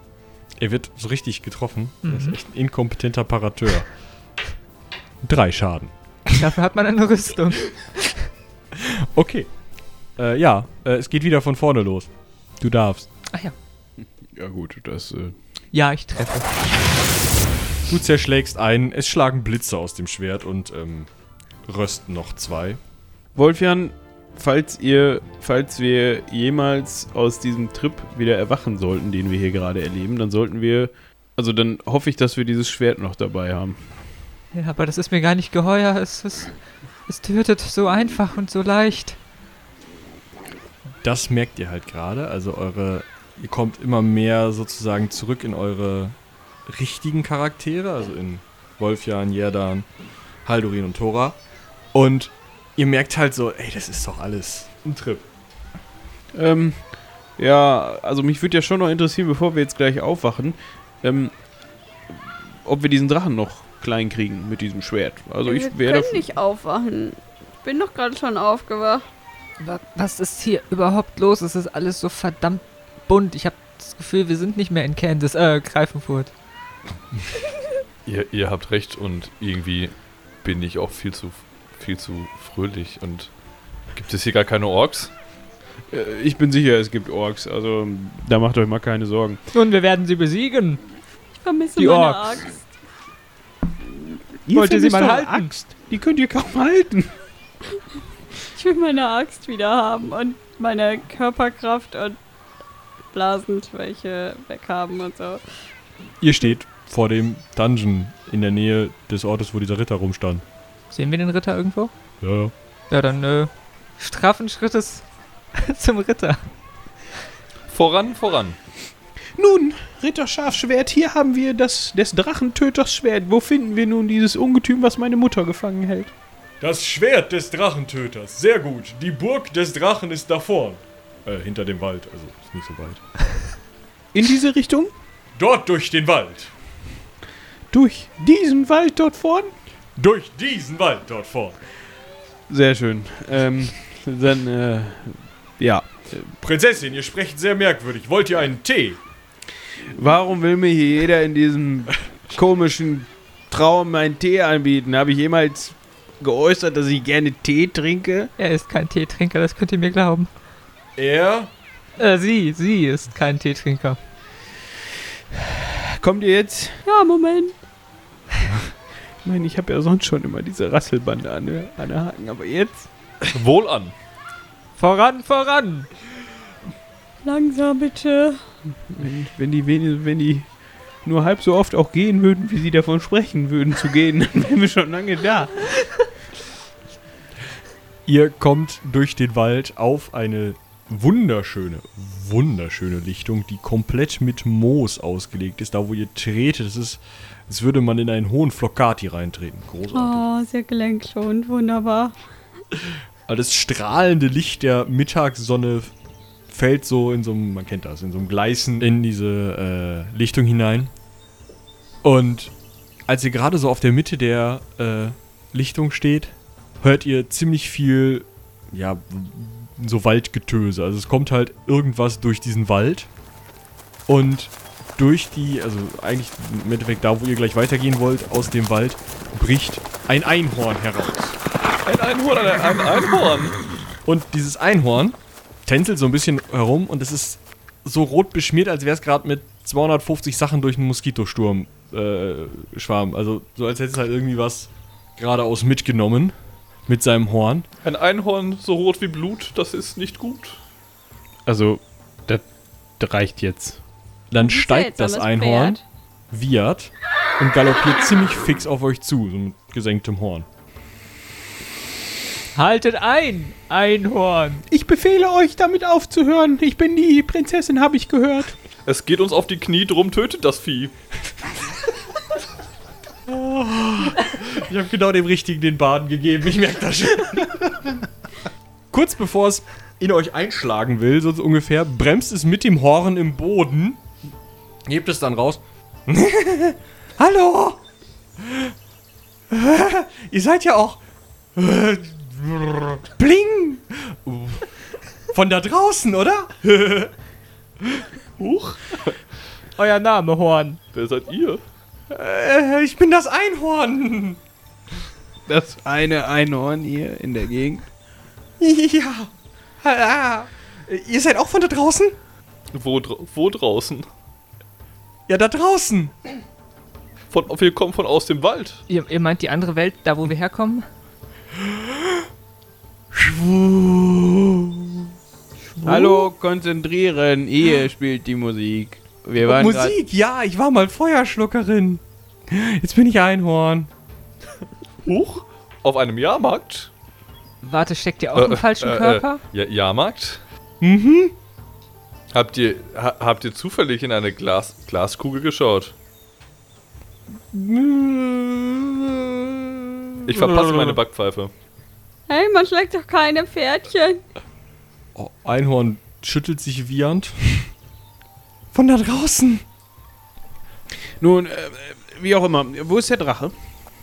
Er wird so richtig getroffen. Er ist Mhm. echt ein inkompetenter Parateur. Drei Schaden. Dafür hat man eine Rüstung. Okay. Äh, ja, äh, es geht wieder von vorne los. Du darfst. Ach ja. Ja gut, das... Äh, Ja, ich treffe. Du zerschlägst einen, es schlagen Blitze aus dem Schwert und ähm, rösten noch zwei. Wolfjan, falls ihr, falls wir jemals aus diesem Trip wieder erwachen sollten, den wir hier gerade erleben, dann sollten wir, also dann hoffe ich, dass wir dieses Schwert noch dabei haben. Ja, aber das ist mir gar nicht geheuer. Es, es, es tötet so einfach und so leicht. Das merkt ihr halt gerade. Also eure, ihr kommt immer mehr sozusagen zurück in eure richtigen Charaktere, also in Wolfjan, Jerdan, Haldurin und Thora. Und ihr merkt halt so, ey, das ist doch alles ein Trip. Ähm, ja, also mich würde ja schon noch interessieren, bevor wir jetzt gleich aufwachen, ähm, ob wir diesen Drachen noch klein kriegen mit diesem Schwert. Also ich wir wäre können nicht aufwachen. Ich bin doch gerade schon aufgewacht. Wa- Was ist hier überhaupt los? Es ist alles so verdammt bunt. Ich habe das Gefühl, wir sind nicht mehr in Kansas, äh, Greifenfurt. Ihr, ihr habt recht und irgendwie bin ich auch viel zu, viel zu fröhlich. Und gibt es hier gar keine Orks? Äh, Ich bin sicher, es gibt Orks, also da macht euch mal keine Sorgen. Nun, wir werden sie besiegen. Ich vermisse Die meine Orks. Axt. Ihr Wollt ihr sie mal halten? Axt. Die könnt ihr kaum halten. Ich will meine Axt wieder haben und meine Körperkraft und Blasenschwäche weghaben und so. Ihr steht vor dem Dungeon in der Nähe des Ortes, wo dieser Ritter rumstand. Sehen wir den Ritter irgendwo? Ja, ja. Ja, dann, äh, straffen Schrittes zum Ritter. Voran, voran. Nun, Ritter Scharfschwert, hier haben wir das des Drachentöters Schwert. Wo finden wir nun dieses Ungetüm, was meine Mutter gefangen hält? Das Schwert des Drachentöters. Sehr gut. Die Burg des Drachen ist da vorn. Äh, hinter dem Wald, also ist nicht so weit. In diese Richtung? Dort durch den Wald. Durch diesen Wald dort vorn? Durch diesen Wald dort vorn. Sehr schön. Ähm, dann, äh, ja. Prinzessin, ihr sprecht sehr merkwürdig. Wollt ihr einen Tee? Warum will mir hier jeder in diesem komischen Traum einen Tee anbieten? Habe ich jemals geäußert, dass ich gerne Tee trinke? Er ist kein Teetrinker, das könnt ihr mir glauben. Er? Äh, sie, sie ist kein Teetrinker. Kommt ihr jetzt? Ja, Moment. Ich meine, ich habe ja sonst schon immer diese Rasselbande an der, an der Haken, aber jetzt? Wohl an. Voran, voran! Langsam bitte. Wenn, wenn, die, wen- wenn die nur halb so oft auch gehen würden, wie sie davon sprechen würden zu gehen, dann wären wir schon lange da. Ihr kommt durch den Wald auf eine wunderschöne, wunderschöne Lichtung, die komplett mit Moos ausgelegt ist. Da, wo ihr tretet, das ist, als würde man in einen hohen Flocati reintreten. Großartig. Oh, sehr gelenkschonend. Wunderbar. Aber das strahlende Licht der Mittagssonne fällt so in so einem, man kennt das, in so einem Gleißen in diese äh, Lichtung hinein. Und als ihr gerade so auf der Mitte der äh, Lichtung steht, hört ihr ziemlich viel, ja, so Waldgetöse. Also es kommt halt irgendwas durch diesen Wald. Und durch die, also eigentlich im Endeffekt da, wo ihr gleich weitergehen wollt, aus dem Wald, bricht ein Einhorn heraus. Ein Einhorn, ein, ein Einhorn. Und dieses Einhorn tänzelt so ein bisschen herum und es ist so rot beschmiert, als wäre es gerade mit 250 Sachen durch einen Moskitosturm äh, schwarm. Also so als hätte es halt irgendwie was geradeaus mitgenommen mit seinem Horn. Ein Einhorn so rot wie Blut, das ist nicht gut. Also, das reicht jetzt. Dann Ein steigt das Einhorn, Pferd. wiehert und galoppiert ziemlich fix auf euch zu, so mit gesenktem Horn. Haltet ein, Einhorn. Ich befehle euch, damit aufzuhören. Ich bin die Prinzessin, habe ich gehört. Es geht uns auf die Knie, drum tötet das Vieh. Ich habe genau dem Richtigen den Baden gegeben, ich merke das schon. Kurz bevor es in euch einschlagen will, so ungefähr, bremst es mit dem Horn im Boden, hebt es dann raus. Hallo! Ihr seid ja auch. Bling! Von da draußen, oder? Huch, Euer Name, Horn. wer seid ihr? Äh, ich bin das Einhorn. Das eine Einhorn hier in der Gegend. Ja. Ah, ihr seid auch von da draußen? Wo, dra wo draußen? Ja, da draußen. Von, wir kommen von aus dem Wald. Ihr, ihr meint die andere Welt, da wo wir herkommen? Hallo, konzentrieren. Ihr spielt die Musik. Wir waren Musik, ja, ich war mal Feuerschluckerin. Jetzt bin ich Einhorn. Huch, auf einem Jahrmarkt? Warte, steckt ihr auch im falschen äh, Körper? Äh, ja, Jahrmarkt? Mhm. Habt ihr, ha, habt ihr zufällig in eine Glas, Glaskugel geschaut? Ich verpasse meine Backpfeife. Hey, man schlägt doch keine Pferdchen. Oh, Einhorn schüttelt sich wiehernd. Von da draußen. Nun, äh, wie auch immer. Wo ist der Drache?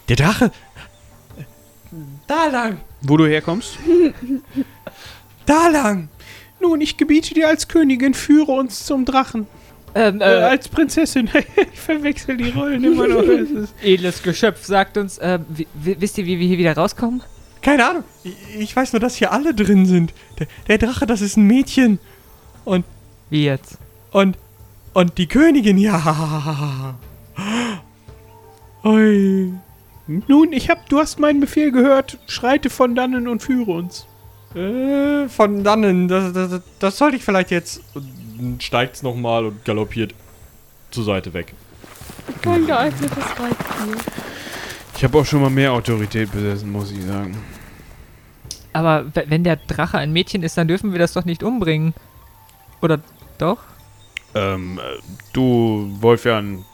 Der Drache. Da lang. Wo du herkommst? Da lang. Nun, ich gebiete dir als Königin, führe uns zum Drachen. Ähm, Äh, äh, als Prinzessin. ich verwechsel die Rollen immer noch. Edles Geschöpf sagt uns, äh, wisst ihr, wie wir hier wieder rauskommen? Keine Ahnung. Ich, weiß nur, dass hier alle drin sind. Der, der Drache, das ist ein Mädchen. Und, Wie jetzt? und, und die Königin, ja. Ui. Nun, ich hab, du hast meinen Befehl gehört. Schreite von dannen und führe uns. Äh, von dannen, das, das, das sollte ich vielleicht jetzt. Und dann steigt's nochmal und galoppiert zur Seite weg. Kein geeignetes Reittier. Ich habe auch schon mal mehr Autorität besessen, muss ich sagen. Aber wenn der Drache ein Mädchen ist, dann dürfen wir das doch nicht umbringen. Oder doch? Ähm, äh, du, Wolfjan,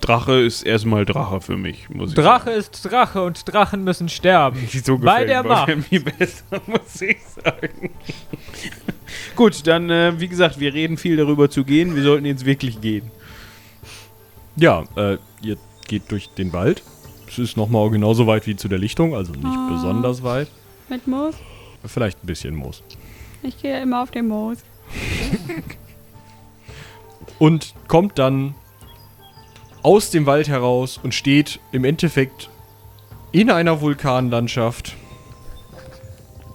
Drache ist erstmal Drache für mich, muss ich Drache ist Drache und Drachen müssen sterben. sagen. So Bei der Macht. Mir besser, muss ich sagen. Gut, dann, äh, wie gesagt, wir reden viel darüber zu gehen. Wir sollten jetzt wirklich gehen. Ja, äh, ihr geht durch den Wald. Es ist nochmal genauso weit wie zu der Lichtung, also nicht Ah. besonders weit. Mit Moos? Vielleicht ein bisschen Moos. Ich gehe immer auf den Moos. Und kommt dann aus dem Wald heraus und steht im Endeffekt in einer Vulkanlandschaft.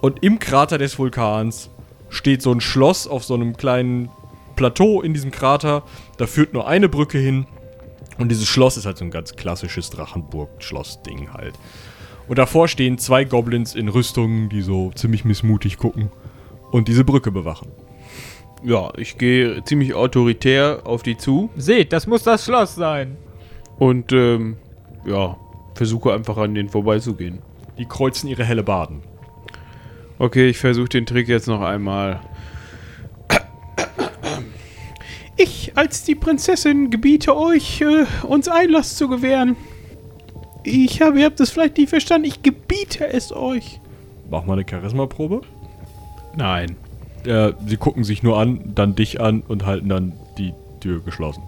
Und im Krater des Vulkans steht so ein Schloss auf so einem kleinen Plateau in diesem Krater. Da führt nur eine Brücke hin. Und dieses Schloss ist halt so ein ganz klassisches Drachenburg-Schloss-Ding halt. Und davor stehen zwei Goblins in Rüstungen, die so ziemlich missmutig gucken und diese Brücke bewachen. Ja, ich gehe ziemlich autoritär auf die zu Seht, das muss das Schloss sein. und, ähm, ja, versuche einfach an denen vorbeizugehen. Die kreuzen ihre helle Baden. Okay, ich versuche den Trick jetzt noch einmal. Ich als die Prinzessin gebiete euch, äh, uns Einlass zu gewähren. Ich habe, ihr habt es vielleicht nicht verstanden, ich gebiete es euch. Mach mal eine Charisma-Probe. Nein. Äh, sie gucken sich nur an, dann dich an und halten dann die Tür geschlossen.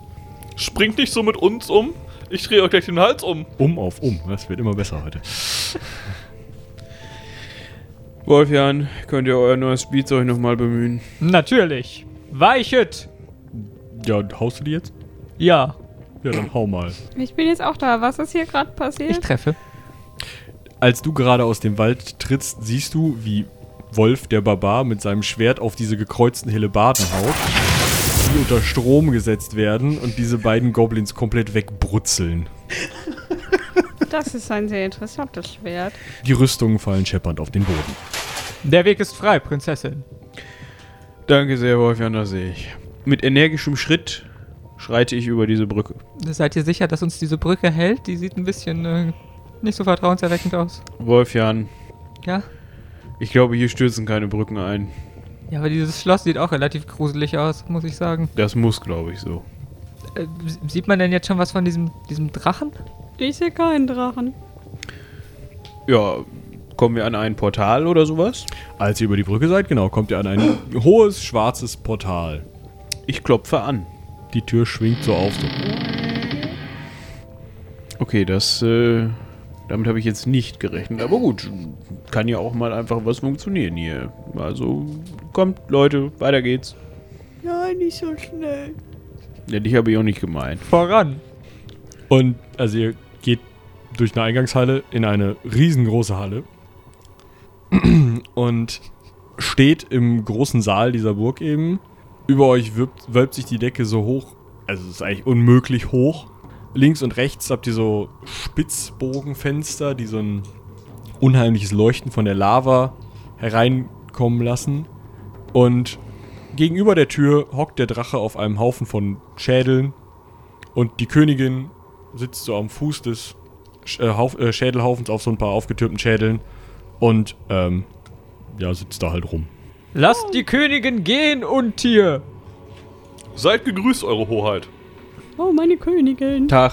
Springt nicht so mit uns um. Ich drehe euch gleich den Hals um. Um auf um. Das wird immer besser heute. Wolfjan, könnt ihr euer neues Spielzeug nochmal bemühen? Natürlich. Weichet. Ja, haust du die jetzt? Ja, Ja, dann hau mal. Ich bin jetzt auch da. Was ist hier gerade ich passiert? treffe. Als du gerade aus dem Wald trittst, siehst du, wie Wolf, der Barbar, mit seinem Schwert auf diese gekreuzten Hellebarden haut, die unter Strom gesetzt werden und diese beiden Goblins komplett wegbrutzeln. Das ist ein sehr interessantes Schwert. Die Rüstungen fallen scheppernd auf den Boden. Der Weg ist frei, Prinzessin. Danke sehr, Wolfjan, das sehe ich. Mit energischem Schritt schreite ich über diese Brücke. Seid ihr sicher, dass uns diese Brücke hält? Die sieht ein bisschen äh, nicht so vertrauenserweckend aus. Wolfjan, Ja? Ich glaube, hier stürzen keine Brücken ein. Ja, aber dieses Schloss sieht auch relativ gruselig aus, muss ich sagen. Das muss, glaube ich, so. Äh, sieht man denn jetzt schon was von diesem, diesem Drachen? Ich sehe keinen Drachen. Ja, kommen wir an ein Portal oder sowas? Als ihr über die Brücke seid, genau, kommt ihr an ein hohes schwarzes Portal. Ich klopfe an. Die Tür schwingt so auf. So. Okay, das, äh, damit habe ich jetzt nicht gerechnet. Aber gut, kann ja auch mal einfach was funktionieren hier. Also, kommt, Leute, weiter geht's. Nein, nicht so schnell. Ja, dich habe ich auch nicht gemeint. Voran. Und also ihr geht durch eine Eingangshalle in eine riesengroße Halle und steht im großen Saal dieser Burg eben. Über euch wölbt sich die Decke so hoch, also es ist eigentlich unmöglich hoch. Links und rechts habt ihr so Spitzbogenfenster, die so ein unheimliches Leuchten von der Lava hereinkommen lassen. Und gegenüber der Tür hockt der Drache auf einem Haufen von Schädeln und die Königin sitzt so am Fuß des Sch äh, äh, Schädelhaufens auf so ein paar aufgetürmten Schädeln und ähm, ja, sitzt da halt rum. Lasst die Königin gehen, Untier! Seid gegrüßt, Eure Hoheit. Oh, meine Königin. Tag.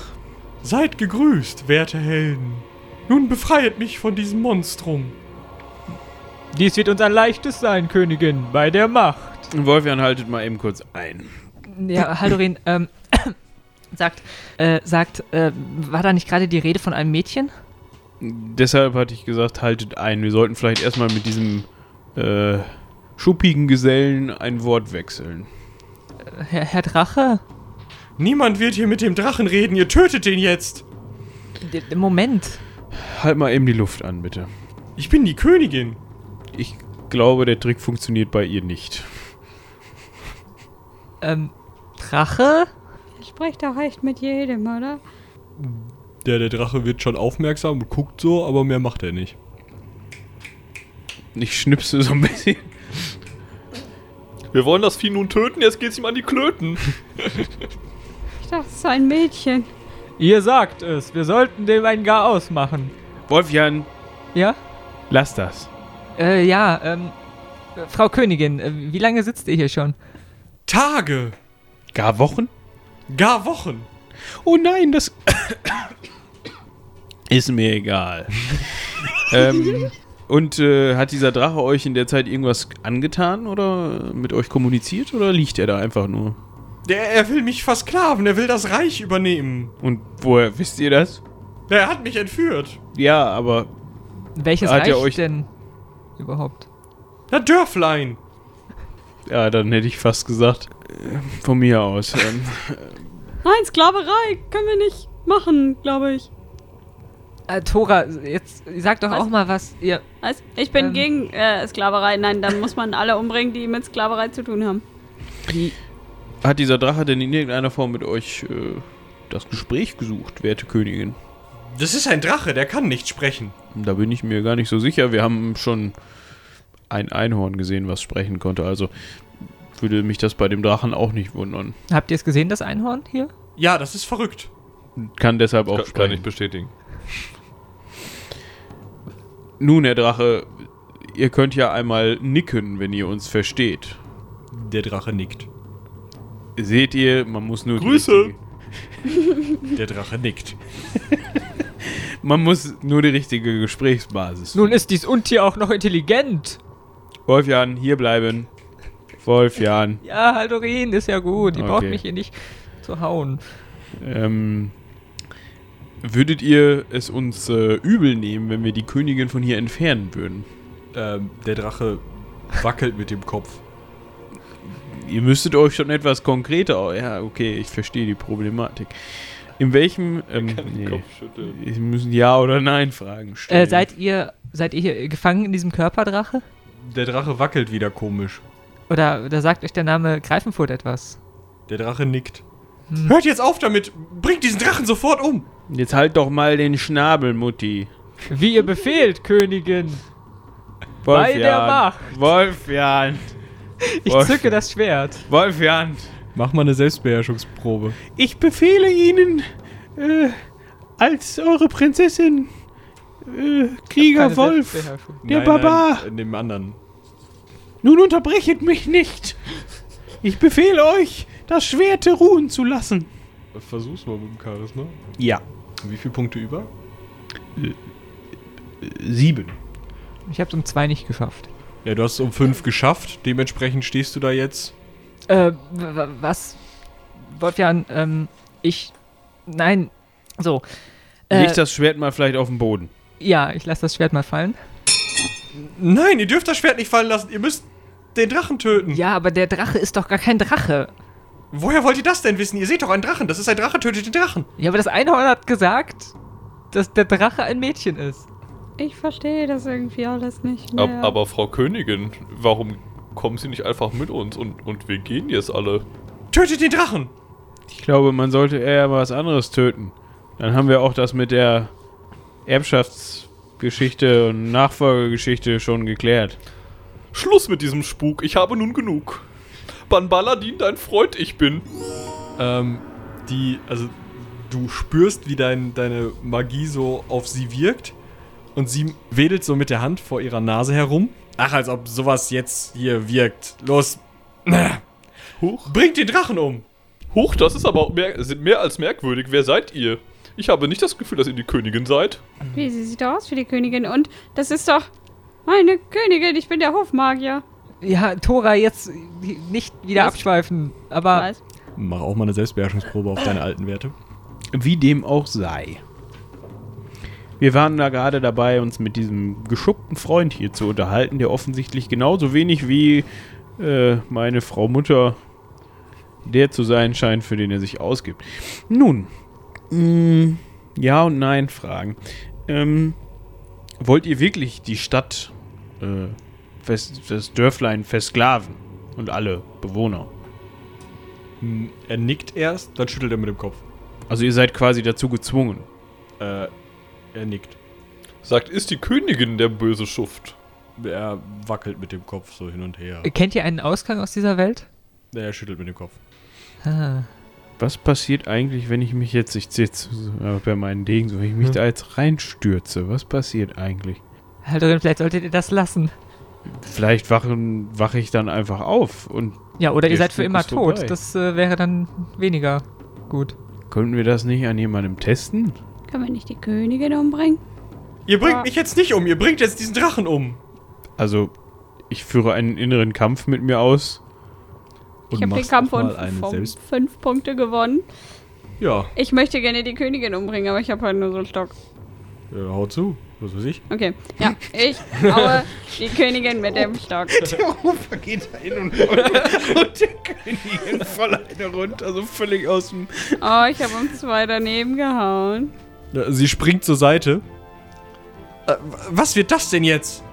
Seid gegrüßt, werte Helden. Nun befreit mich von diesem Monstrum. Dies wird uns ein leichtes sein, Königin, bei der Macht. Wolfjan, haltet mal eben kurz ein. Ja, Haldorin, ähm, sagt, äh, sagt, äh, war da nicht gerade die Rede von einem Mädchen? Deshalb hatte ich gesagt, haltet ein. Wir sollten vielleicht erstmal mit diesem äh, schuppigen Gesellen ein Wort wechseln. Herr, Herr Drache? Niemand wird hier mit dem Drachen reden, ihr tötet den jetzt. Moment. Halt mal eben die Luft an, bitte. Ich bin die Königin. Ich glaube, der Trick funktioniert bei ihr nicht. Ähm, Drache? Ich spreche doch echt mit jedem, oder? Der, der Drache wird schon aufmerksam und guckt so, aber mehr macht er nicht. Ich schnipse so ein bisschen. Wir wollen das Vieh nun töten, jetzt geht's ihm an die Klöten. Es ist ein Mädchen. Ihr sagt es, wir sollten dem ein Garaus machen. Wolfjan, Ja? lass das. Äh, ja, ähm, äh, Frau Königin, äh, wie lange sitzt ihr hier schon? Tage, Gar Wochen? gar Wochen. Oh nein, das ist mir egal. ähm, und äh, hat dieser Drache euch in der Zeit irgendwas angetan oder mit euch kommuniziert oder liegt er da einfach nur? Der, er will mich versklaven, er will das Reich übernehmen. Und woher wisst ihr das? Der hat mich entführt. Ja, aber Welches Hat er Reich euch- denn überhaupt? Na, Dörflein. ja, dann hätte ich fast gesagt, äh, von mir aus. Ähm, Nein, Sklaverei können wir nicht machen, glaube ich. Äh, Tora, jetzt sag doch Was? auch mal was. Ihr, Was? Ich bin Ähm. gegen äh, Sklaverei. Nein, dann muss man alle umbringen, die mit Sklaverei zu tun haben. die, hat dieser Drache denn in irgendeiner Form mit euch äh, das Gespräch gesucht, werte Königin? Das ist ein Drache, der kann nicht sprechen. Da bin ich mir gar nicht so sicher. Wir haben schon ein Einhorn gesehen, was sprechen konnte. Also würde mich das bei dem Drachen auch nicht wundern. habt ihr es gesehen, das Einhorn hier? Ja, das ist verrückt. Kann deshalb auch Kann, kann sprechen. ich bestätigen. Nun, Herr Drache, ihr könnt ja einmal nicken, wenn ihr uns versteht. Der Drache nickt. Seht ihr, man muss nur. die Grüße! Der Drache nickt. Man muss nur die richtige Gesprächsbasis. Nun ist dies Untier auch noch intelligent. Wolfjan, hier bleiben. Wolfjan. Ja, Haldorin ist ja gut. Ihr braucht Okay. mich hier nicht zu hauen. Ähm, würdet ihr es uns äh, übel nehmen, wenn wir die Königin von hier entfernen würden? Ähm, der Drache wackelt mit dem Kopf. Ihr müsstet euch schon etwas konkreter. Ja, okay, ich verstehe die Problematik. In welchem. Ähm, nee, schütteln. wir müssen Ja oder Nein Fragen stellen. Äh, seid ihr, seid ihr hier gefangen in diesem Körperdrache? Der Drache wackelt wieder komisch. Oder, oder sagt euch der Name Greifenfurt etwas? Der Drache nickt. Hm. Hört jetzt auf damit! Bringt diesen Drachen sofort um! Jetzt halt doch mal den Schnabel, Mutti. Wie ihr befehlt, Königin. Bei der Macht. Wolfjan. Ich Wolf- zücke das Schwert. Wolfjan. Mach mal eine Selbstbeherrschungsprobe. Ich befehle Ihnen, äh, als eure Prinzessin, äh, Krieger Wolf, der Nein, Barbar. Nein, in dem anderen. Nun unterbrechet mich nicht. Ich befehle euch, das Schwert ruhen zu lassen. Versuch's mal mit dem Charisma. Ja. Wie viele Punkte über? Sieben. Ich hab's um zwei nicht geschafft. Ja, du hast es um fünf geschafft. Dementsprechend stehst du da jetzt. Äh, was? Wolfjan, ähm, ich. Nein. So. Äh, Leg das Schwert mal vielleicht auf den Boden. ja, ich lasse das Schwert mal fallen. Nein, ihr dürft das Schwert nicht fallen lassen. Ihr müsst den Drachen töten. Ja, aber der Drache ist doch gar kein Drache. Woher wollt ihr das denn wissen? Ihr seht doch einen Drachen. Das ist ein Drache, tötet den Drachen. Ja, aber das Einhorn hat gesagt, dass der Drache ein Mädchen ist. Ich verstehe das irgendwie alles nicht Ab, mehr. aber Frau Königin, warum kommen Sie nicht einfach mit uns und, und wir gehen jetzt alle? Tötet den Drachen. Ich glaube, man sollte eher was anderes töten. Dann haben wir auch das mit der Erbschaftsgeschichte und Nachfolgegeschichte schon geklärt. Schluss mit diesem Spuk, ich habe nun genug. Ban Baladin, dein Freund ich bin. Ähm, die, also du spürst, wie dein, deine Magie so auf sie wirkt und sie wedelt so mit der Hand vor ihrer Nase herum. Ach, als ob sowas jetzt hier wirkt. Los. Huch. Bringt den Drachen um. Huch, das ist aber auch mehr, sind mehr als merkwürdig. Wer seid ihr? Ich habe nicht das Gefühl, dass ihr die Königin seid. Wie, sie sieht doch aus wie die Königin. Und das ist doch meine Königin. Ich bin der Hofmagier. Ja, Tora, jetzt nicht wieder Was? abschweifen. Aber Was? Mach auch mal eine Selbstbeherrschungsprobe auf deine alten Werte. Wie dem auch sei. Wir waren da gerade dabei, uns mit diesem geschuppten Freund hier zu unterhalten, der offensichtlich genauso wenig wie äh, meine Frau Mutter der zu sein scheint, für den er sich ausgibt. Nun, mh, ja und nein Fragen. Ähm, wollt ihr wirklich die Stadt, äh, fest, das Dörflein versklaven und alle Bewohner? Er nickt erst, dann schüttelt er mit dem Kopf. Also ihr seid quasi dazu gezwungen. Äh, er nickt. Sagt, ist die Königin der böse Schuft? Er wackelt mit dem Kopf so hin und her. kennt ihr einen Ausgang aus dieser Welt? Er schüttelt mit dem Kopf. Ah. Was passiert eigentlich, wenn ich mich jetzt, ich jetzt äh, bei meinen Degen, so, wenn ich mich Hm. da jetzt reinstürze? Was passiert eigentlich? Halterin, vielleicht solltet ihr das lassen. Vielleicht wachen, wache ich dann einfach auf und Ja, oder ihr seid für Spuk immer tot. vorbei. Das äh, wäre dann weniger gut. könnten wir das nicht an jemandem testen? Können wir nicht die Königin umbringen? Ihr bringt Ja. mich jetzt nicht um, ihr bringt jetzt diesen Drachen um. Also, ich führe einen inneren Kampf mit mir aus. Ich habe den Kampf von, fünf Punkte gewonnen. Ja, Ich möchte gerne die Königin umbringen, aber ich habe halt nur so einen Stock. äh, haut zu. Was weiß ich. Okay, ja, ich haue die Königin mit dem Stock. Der Rufer geht da hin und, und der Königin voll eine runter, also völlig aus dem... Oh, ich habe um zwei daneben gehauen. Ja, Sie springt zur Seite. Äh, was wird das denn jetzt?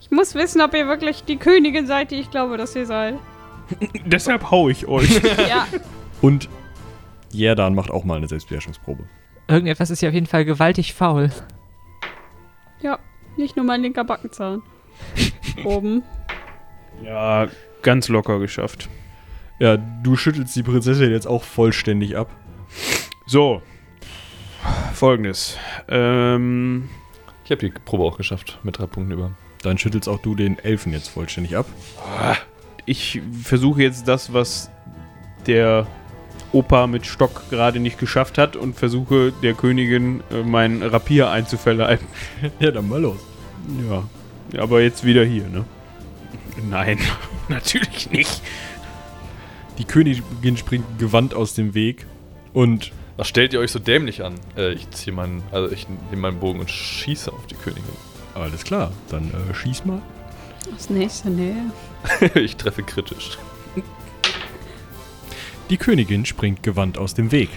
Ich muss wissen, ob ihr wirklich die Königin seid, die ich glaube, dass ihr seid. Deshalb hau ich euch. Ja, Und Jerdan macht auch mal eine Selbstbeherrschungsprobe. Irgendetwas ist ja auf jeden Fall gewaltig faul. ja, nicht nur mein linker Backenzahn. Oben. ja, ganz locker geschafft. Ja, du schüttelst die Prinzessin jetzt auch vollständig ab. So. Folgendes. Ähm, Ich habe die Probe auch geschafft, mit drei Punkten über. Dann schüttelst auch du den Elfen jetzt vollständig ab. ich versuche jetzt das, was der Opa mit Stock gerade nicht geschafft hat und versuche der Königin äh, mein Rapier einzuverleiben. Ja, dann mal los. Ja, aber jetzt wieder hier, ne? Nein, natürlich nicht. Die Königin springt gewandt aus dem Weg und Was stellt ihr euch so dämlich an? Äh, ich ziehe meinen, also ich nehme meinen Bogen und schieße auf die Königin. alles klar, dann äh, schieß mal. Das nächste Nähe. ich treffe kritisch. Die Königin springt gewandt aus dem Weg.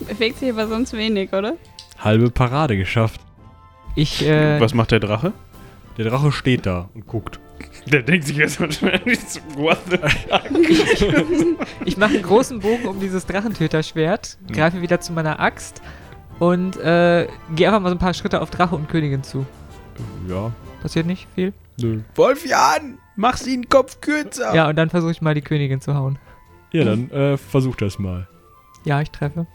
Bewegt sich aber sonst wenig, oder? Halbe Parade geschafft. Ich, äh, Was macht der Drache? Der Drache steht da und guckt. Der denkt sich jetzt wahrscheinlich so, what the ich mache einen großen Bogen um dieses Drachentöterschwert, greife wieder zu meiner Axt und äh, gehe einfach mal so ein paar Schritte auf Drache und Königin zu. Ja, Passiert nicht viel? nö. Wolfjan, mach sie den Kopf kürzer. Ja, und dann versuche ich mal die Königin zu hauen. Ja, dann äh, versuch das mal. Ja, ich treffe.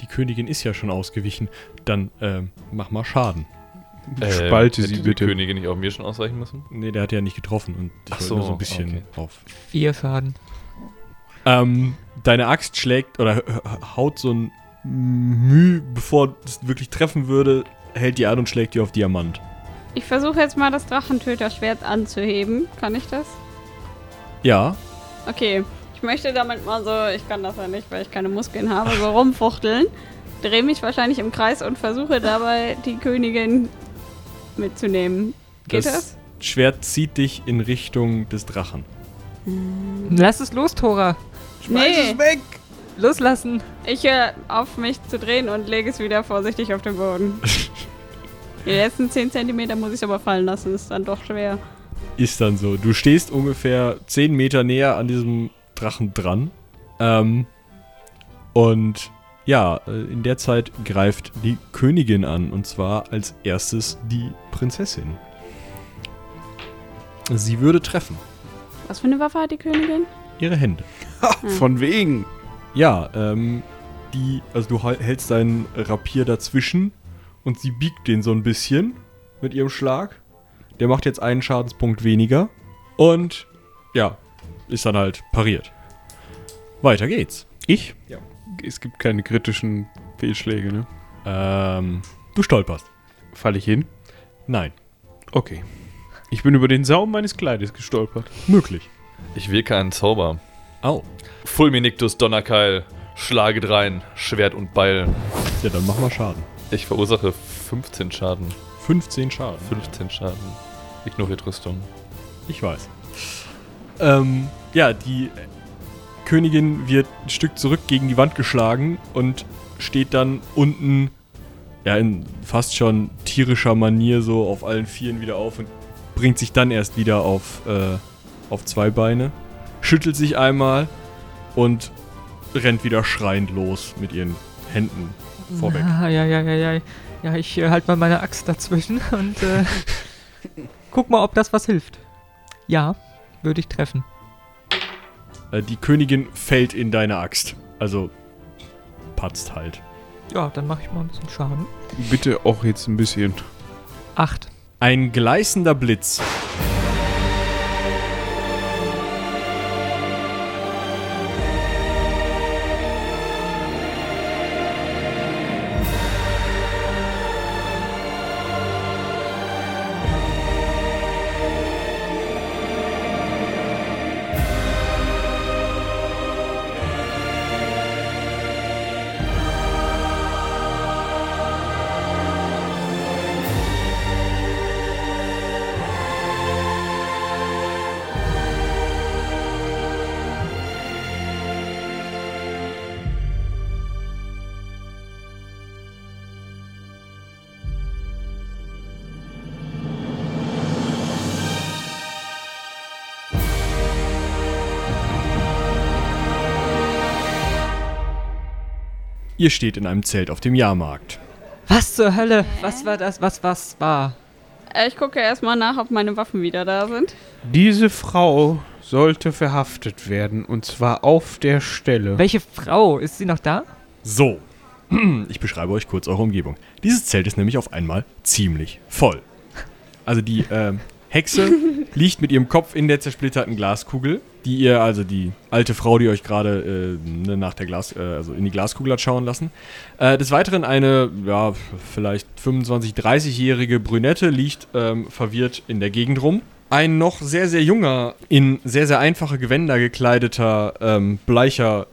die Königin ist ja schon ausgewichen. Dann ähm, mach mal Schaden. Spalte hätte sie die bitte. Königin nicht auch mir schon ausweichen müssen? Nee, der hat ja nicht getroffen und ich Ach so, nur so ein bisschen okay. auf. Vier Schaden. Ähm, deine Axt schlägt oder haut so ein Müh, bevor es wirklich treffen würde, hält die an und schlägt dir auf Diamant. Ich versuche jetzt mal das Drachentöterschwert anzuheben. Kann ich das? Ja, Okay. Ich möchte damit mal so, ich kann das ja nicht, weil ich keine Muskeln habe, so rumfuchteln. Drehe mich wahrscheinlich im Kreis und versuche dabei die Königin mitzunehmen. Geht das? Schwert zieht dich in Richtung des Drachen. Lass es los, Tora. Nee, weg! Loslassen. ich höre auf mich zu drehen und lege es wieder vorsichtig auf den Boden. Die letzten 10 cm muss ich aber fallen lassen, ist dann doch schwer. Ist dann so. Du stehst ungefähr 10 Meter näher an diesem Drachen dran. Ähm, und ja, äh, in der Zeit greift die Königin an. Und zwar als erstes die Prinzessin. Sie würde treffen. Was für eine Waffe hat die Königin? Ihre Hände. Von wegen. Ja, ähm, die, also du hältst deinen Rapier dazwischen und sie biegt den so ein bisschen mit ihrem Schlag. Der macht jetzt einen Schadenspunkt weniger und ja, ist dann halt pariert. Weiter geht's. Ich? Ja. Es gibt keine kritischen Fehlschläge, ne? Ähm, du stolperst. Fall ich hin? Nein, Okay. Ich bin über den Saum meines Kleides gestolpert. möglich. Ich wirke einen Zauber. Au. Fulminictus Donnerkeil, schlage drein, Schwert und Beil. Ja, dann mach mal Schaden. Ich verursache 15 Schaden. 15 Schaden. 15 Schaden. Ignoriert Rüstung. Ich weiß. Ähm, ja, die Königin wird ein Stück zurück gegen die Wand geschlagen und steht dann unten, ja, in fast schon tierischer Manier so auf allen Vieren wieder auf und bringt sich dann erst wieder auf, äh, auf zwei Beine, schüttelt sich einmal und rennt wieder schreiend los mit ihren Händen vorweg. Ah, ja, ja, ja, ja. Ja, ich äh, halt mal meine Axt dazwischen und äh, guck mal, ob das was hilft. Ja, würde ich treffen. Äh, die Königin fällt in deine Axt. Also patzt halt. Ja, dann mache ich mal ein bisschen Schaden. Bitte auch jetzt ein bisschen. Acht. Ein gleißender Blitz Ihr steht in einem Zelt auf dem Jahrmarkt. Was zur Hölle? Was war das? Was was war? Äh, ich gucke erstmal nach, ob meine Waffen wieder da sind. Diese Frau sollte verhaftet werden und zwar auf der Stelle. Welche Frau? Ist sie noch da? So, ich beschreibe euch kurz eure Umgebung. Dieses Zelt ist nämlich auf einmal ziemlich voll. Also die ähm, Hexe liegt mit ihrem Kopf in der zersplitterten Glaskugel, die ihr, also die alte Frau, die euch gerade äh, ne, nach der Glas, äh, also in die Glaskugel hat schauen lassen. Äh, des Weiteren eine, ja, vielleicht 25, 30-jährige Brünette liegt ähm, verwirrt in der Gegend rum. Ein noch sehr, sehr junger, in sehr, sehr einfache Gewänder gekleideter, ähm, bleicher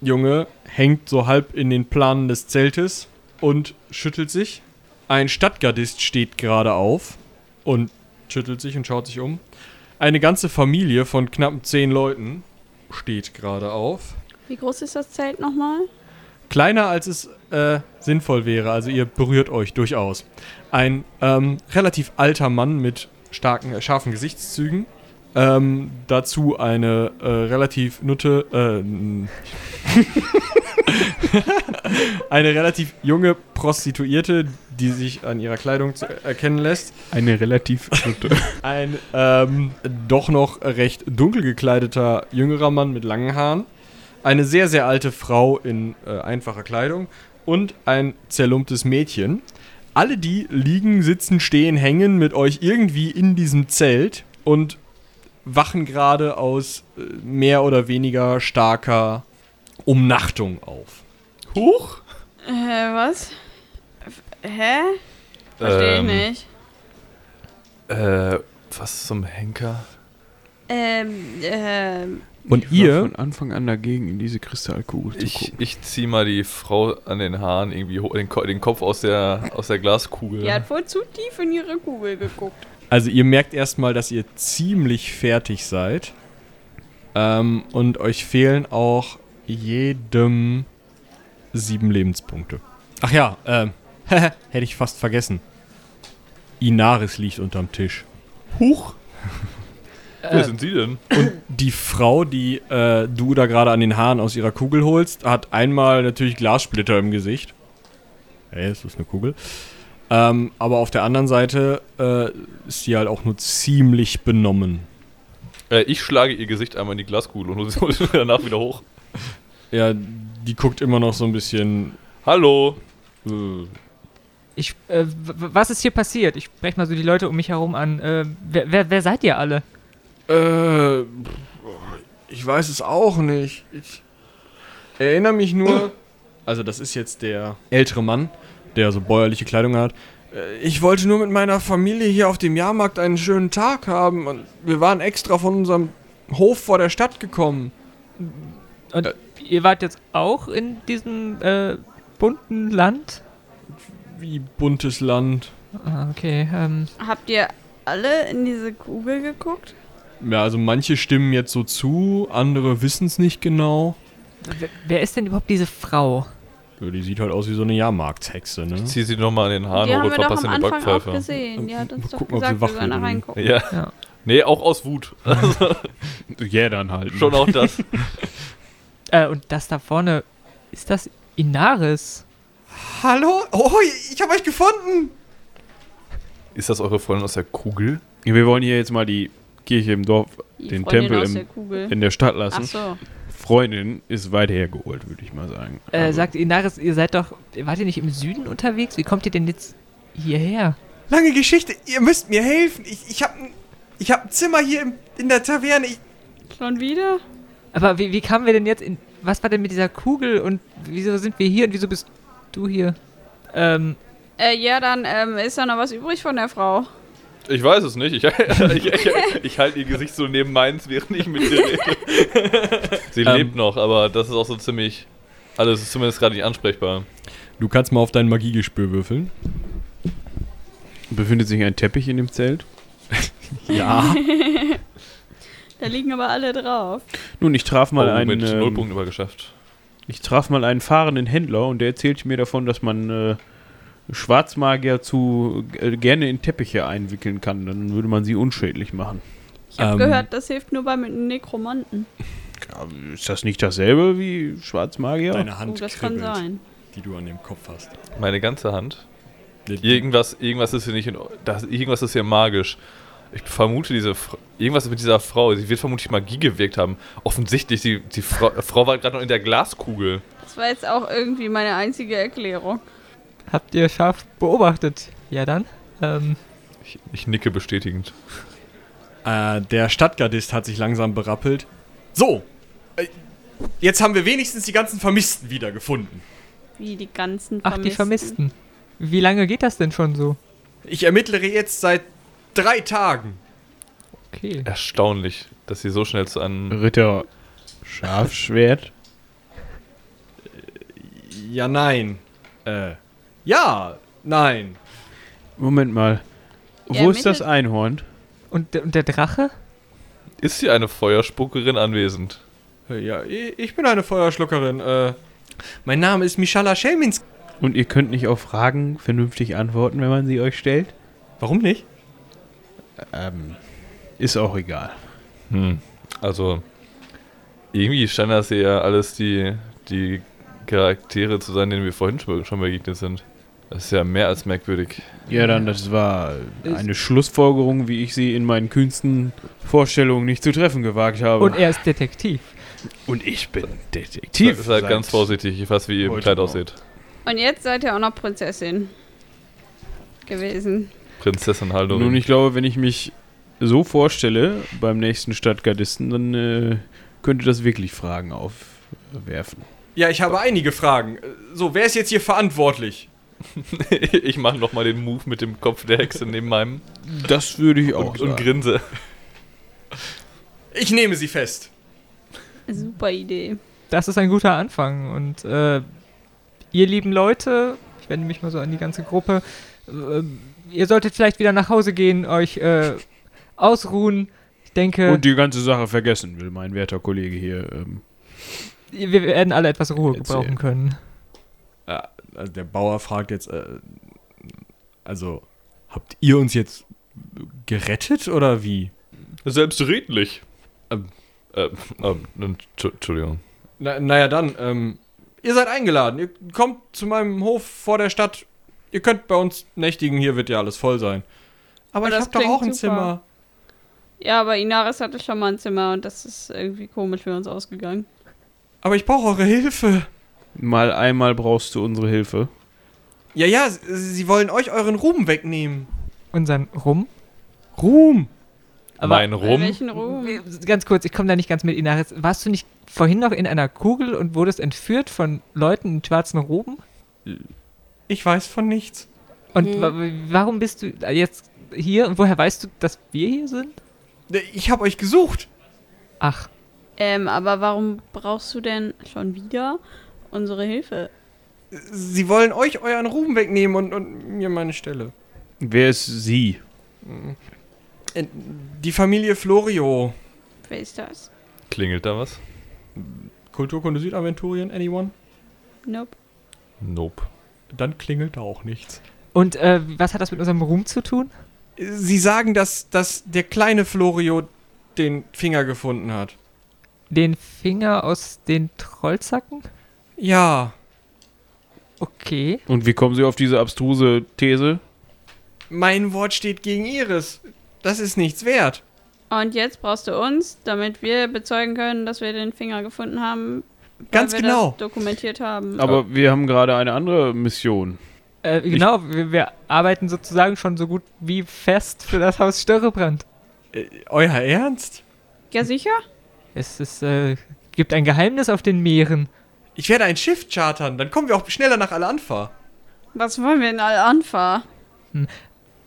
Junge hängt so halb in den Planen des Zeltes und schüttelt sich. Ein Stadtgardist steht gerade auf und schüttelt sich und schaut sich um. Eine ganze Familie von knapp zehn Leuten steht gerade auf. Wie groß ist das Zelt nochmal? Kleiner als es äh, sinnvoll wäre, also ihr berührt euch durchaus. Ein ähm, relativ alter Mann mit starken, äh, scharfen Gesichtszügen. Ähm, dazu eine äh, relativ nutte, äh, eine relativ junge Prostituierte, die sich an ihrer Kleidung zu erkennen lässt. Eine relativ. Ein ähm, doch noch recht dunkel gekleideter jüngerer Mann mit langen Haaren. Eine sehr, sehr alte Frau in äh, einfacher Kleidung. und ein zerlumptes Mädchen. Alle die liegen, sitzen, stehen, hängen mit euch irgendwie in diesem Zelt und wachen gerade aus äh, mehr oder weniger starker Umnachtung auf. Huch! Äh, was? F- Hä? Verstehe Ähm, ich nicht. Äh, was zum Henker? Ähm, ähm, Und Ich war ihr, von Anfang an dagegen, in diese Kristallkugel zu Ich, gucken. ich zieh mal die Frau an den Haaren irgendwie hoch, den, Ko- den Kopf aus der, aus der Glaskugel. die hat wohl zu tief in ihre Kugel geguckt. also ihr merkt erstmal, dass ihr ziemlich fertig seid. Ähm, und euch fehlen auch jedem sieben Lebenspunkte. Ach ja, ähm, hätte ich fast vergessen. Inaris liegt unterm Tisch. Huch! Wer Äh, sind Sie denn? Die Frau, die äh, du da gerade an den Haaren aus ihrer Kugel holst, hat einmal natürlich Glassplitter im Gesicht. Hey, ist das eine Kugel? Ähm, aber auf der anderen Seite äh, ist sie halt auch nur ziemlich benommen. Äh, ich schlage ihr Gesicht einmal in die Glaskugel und hole sie hol sie danach wieder hoch. Ja, die guckt immer noch so ein bisschen. Hallo! Ich, äh, was ist hier passiert? Ich spreche mal so die Leute um mich herum an. Äh, wer, wer, wer seid ihr alle? Äh, ich weiß es auch nicht. Ich erinnere mich nur. Also, das ist jetzt der ältere Mann, der so bäuerliche Kleidung hat. Äh, Ich wollte nur mit meiner Familie hier auf dem Jahrmarkt einen schönen Tag haben und wir waren extra von unserem Hof vor der Stadt gekommen. Und Äh. ihr wart jetzt auch in diesem äh, bunten Land? Wie buntes Land. Ah, okay. Ähm, Habt ihr alle in diese Kugel geguckt? Ja, also manche stimmen jetzt so zu, andere wissen es nicht genau. wer, wer ist denn überhaupt diese Frau? Ja, die sieht halt aus wie so eine Jahrmarktshexe, ne? Ich zieh sie nochmal an den Haaren hoch und verpasse am eine Anfang auch Backpfeife. gesehen. Die hat uns Mal doch gucken, ob sie gesagt, wach wir reingucken. Ja. Ja. Nee, auch aus Wut. Also, Ja, dann halt. schon auch das. Äh, und das da vorne, ist das Inaris? Hallo? Oh, ich habe euch gefunden! Ist das eure Freundin aus der Kugel? Wir wollen hier jetzt mal die Kirche im Dorf Die Den Freundin Tempel im- der in der Stadt Ach lassen. so. Freundin ist weit hergeholt, würde ich mal sagen. Äh, Also, sagt Inaris, ihr seid doch, wart ihr nicht im Süden unterwegs? Wie kommt ihr denn jetzt hierher? Lange Geschichte, ihr müsst mir helfen. Ich, ich habe ich hab ein Zimmer hier im, in der Taverne. Ich, Schon wieder? Aber wie, wie kamen wir denn jetzt in, was war denn mit dieser Kugel und wieso sind wir hier und wieso bist du hier? Ähm, Äh, ja, dann ähm, ist da noch was übrig von der Frau. Ich weiß es nicht. Ich, ich, ich, ich halte ihr Gesicht so neben meins, während ich mit ihr rede. Sie Ähm. lebt noch, aber das ist auch so ziemlich. Alles ist zumindest gerade nicht ansprechbar. du kannst mal auf dein Magiegespür würfeln. befindet sich ein Teppich in dem Zelt? Ja. Da liegen aber alle drauf. Nun, ich traf mal oh, einen, mit null ähm, Punkten übergeschafft. ich traf mal einen fahrenden Händler und der erzählte mir davon, dass man äh, Schwarzmagier zu äh, gerne in Teppiche einwickeln kann. Dann würde man sie unschädlich machen. Ich habe Ähm. gehört, das hilft nur bei mit Nekromanten. Ist das nicht dasselbe wie Schwarzmagier? Deine Oh, Hand das kann kribbelt, sein. die du an dem Kopf hast. Meine ganze Hand. Irgendwas, irgendwas ist hier nicht in, das, irgendwas ist hier magisch. Ich vermute diese Fra- irgendwas mit dieser Frau. Sie wird vermutlich Magie gewirkt haben. Offensichtlich, die, die Frau, Frau war gerade noch in der Glaskugel. Das war jetzt auch irgendwie meine einzige Erklärung. habt ihr scharf beobachtet? Ja dann. Ähm, Ich, ich nicke bestätigend. Äh, der Stadtgardist hat sich langsam berappelt. So, äh, jetzt haben wir wenigstens die ganzen Vermissten wiedergefunden. Wie die ganzen ach, die Vermissten. Wie lange geht das denn schon so? Ich ermittle jetzt seit drei Tagen. Okay. Erstaunlich, dass sie so schnell zu einem. Ritter Scharfschwert? Ja, nein. Äh, ja, nein. Moment mal. Ja, Wo ist das Einhorn? Und, der- und der Drache? Ist hier eine Feuerspuckerin anwesend? Äh, Ja, ich bin eine Feuerschluckerin. Äh, mein Name ist Mishala Schelminsk. Und ihr könnt nicht auf Fragen vernünftig antworten, wenn man sie euch stellt? Warum nicht? Ähm, ist auch egal. Hm. Also, irgendwie scheint das ja alles die, die Charaktere zu sein, denen wir vorhin schon schon begegnet sind. Das ist ja mehr als merkwürdig. Ja, dann, das war eine Schlussfolgerung, wie ich sie in meinen kühnsten Vorstellungen nicht zu treffen gewagt habe. Und er ist Detektiv. Und ich bin Detektiv. Seid seit ganz vorsichtig, ich weiß, wie ihr im Kleid aussieht. Und jetzt seid ihr auch noch Prinzessin gewesen. Prinzessin Haldorin. Nun, ich glaube, wenn ich mich so vorstelle beim nächsten Stadtgardisten, dann äh, könnte das wirklich Fragen aufwerfen. Ja, ich habe einige Fragen. So, wer ist jetzt hier verantwortlich? ich mache nochmal den Move mit dem Kopf der Hexe neben meinem Das würde ich auch und, sagen. und grinse. Ich nehme sie fest. Super Idee. Das ist ein guter Anfang. Und äh, ihr lieben Leute, ich wende mich mal so an die ganze Gruppe, äh, ihr solltet vielleicht wieder nach Hause gehen, euch äh, ausruhen. Ich denke, Und die ganze Sache vergessen will mein werter Kollege hier. Ähm, wir werden alle etwas Ruhe Erzähl. gebrauchen können. Ja, also der Bauer fragt jetzt, äh, also, habt ihr uns jetzt gerettet oder wie? Selbstredlich. Ähm. Ähm, ähm, Entschu- Entschuldigung. Na, naja, dann, ähm, ihr seid eingeladen. Ihr kommt zu meinem Hof vor der Stadt. Ihr könnt bei uns nächtigen, hier wird ja alles voll sein. Aber Oh, ich das hab doch auch ein super. Zimmer. Ja, aber Inaris hatte schon mal ein Zimmer und das ist irgendwie komisch für uns ausgegangen. Aber ich brauche eure Hilfe. mal einmal brauchst du unsere Hilfe. Ja, ja, sie wollen euch euren Ruhm wegnehmen. Unseren Rum. Ruhm? Aber- mein Rum. Welchen Ruhm? Ganz kurz, ich komme da nicht ganz mit, Inaris. Warst du nicht vorhin noch in einer Kugel und wurdest entführt von Leuten in schwarzen Roben? Ich weiß von nichts. Und Hm. wa warum bist du jetzt hier und woher weißt du, dass wir hier sind? Ich habe euch gesucht. Ach, Ähm, aber warum brauchst du denn schon wieder unsere Hilfe? Sie wollen euch euren Ruhm wegnehmen und, und mir meine Stelle. Wer ist sie? Äh, Die Familie Florio. Wer ist das? Klingelt da was? Kulturkunde Südaventurien, anyone? Nope. Nope. Dann klingelt da auch nichts. und äh, was hat das mit unserem Ruhm zu tun? Sie sagen, dass, dass der kleine Florio den Finger gefunden hat. Den Finger aus den Trollzacken? Ja. Okay. Und wie kommen Sie auf diese abstruse These? Mein Wort steht gegen ihres. Das ist nichts wert. Und jetzt brauchst du uns, damit wir bezeugen können, dass wir den Finger gefunden haben. Weil Ganz wir genau. Das dokumentiert haben. Aber wir haben gerade eine andere Mission. Äh, genau, wir, wir arbeiten sozusagen schon so gut wie fest für das Haus Störrebrand. Äh, euer Ernst? ja, sicher? Es ist, äh, gibt ein Geheimnis auf den Meeren. Ich werde ein Schiff chartern, dann kommen wir auch schneller nach Al-Anfa. Was wollen wir denn alle anfahren?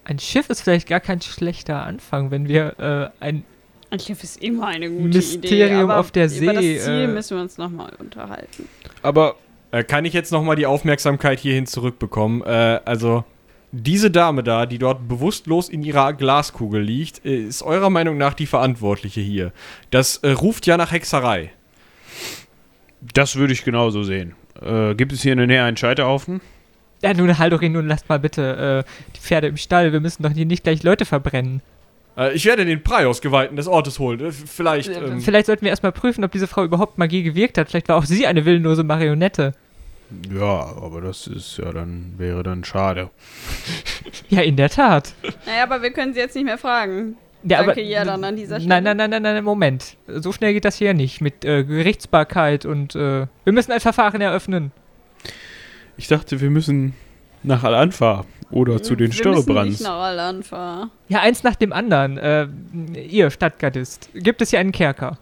Ein Schiff ist vielleicht gar kein schlechter Anfang, wenn wir äh, ein Ein Schiff ist immer eine gute Mysterium Idee. aber auf der Über das See, Ziel äh, müssen wir uns nochmal unterhalten. Aber Äh, kann ich jetzt nochmal die Aufmerksamkeit hierhin zurückbekommen? Äh, also, diese Dame da, die dort bewusstlos in ihrer Glaskugel liegt, äh, ist eurer Meinung nach die Verantwortliche hier. Das äh, ruft ja nach Hexerei. das würde ich genauso sehen. Äh, gibt es hier in der Nähe einen Scheiterhaufen? Ja, nun, Haldorin, nun lasst mal bitte äh, die Pferde im Stall. Wir müssen doch hier nicht gleich Leute verbrennen. Äh, ich werde den Prios-Geweihten des Ortes holen. Äh, vielleicht. Äh, Ähm, Vielleicht sollten wir erstmal prüfen, ob diese Frau überhaupt Magie gewirkt hat. Vielleicht war auch sie eine willenlose Marionette. Ja, aber das ist ja dann, wäre dann schade. Ja, in der Tat. Naja, aber wir können sie jetzt nicht mehr fragen. Ja, Danke, ja, dann an dieser Stelle. Nein, nein, nein, nein, nein, Moment. So schnell geht das hier nicht mit äh, Gerichtsbarkeit und äh, wir müssen ein Verfahren eröffnen. Ich dachte, wir müssen nach Al-Anfa oder zu den nicht nach Al-Anfa. Ja, eins nach dem anderen. Äh, ihr Stadtgardist, gibt es hier einen Kerker?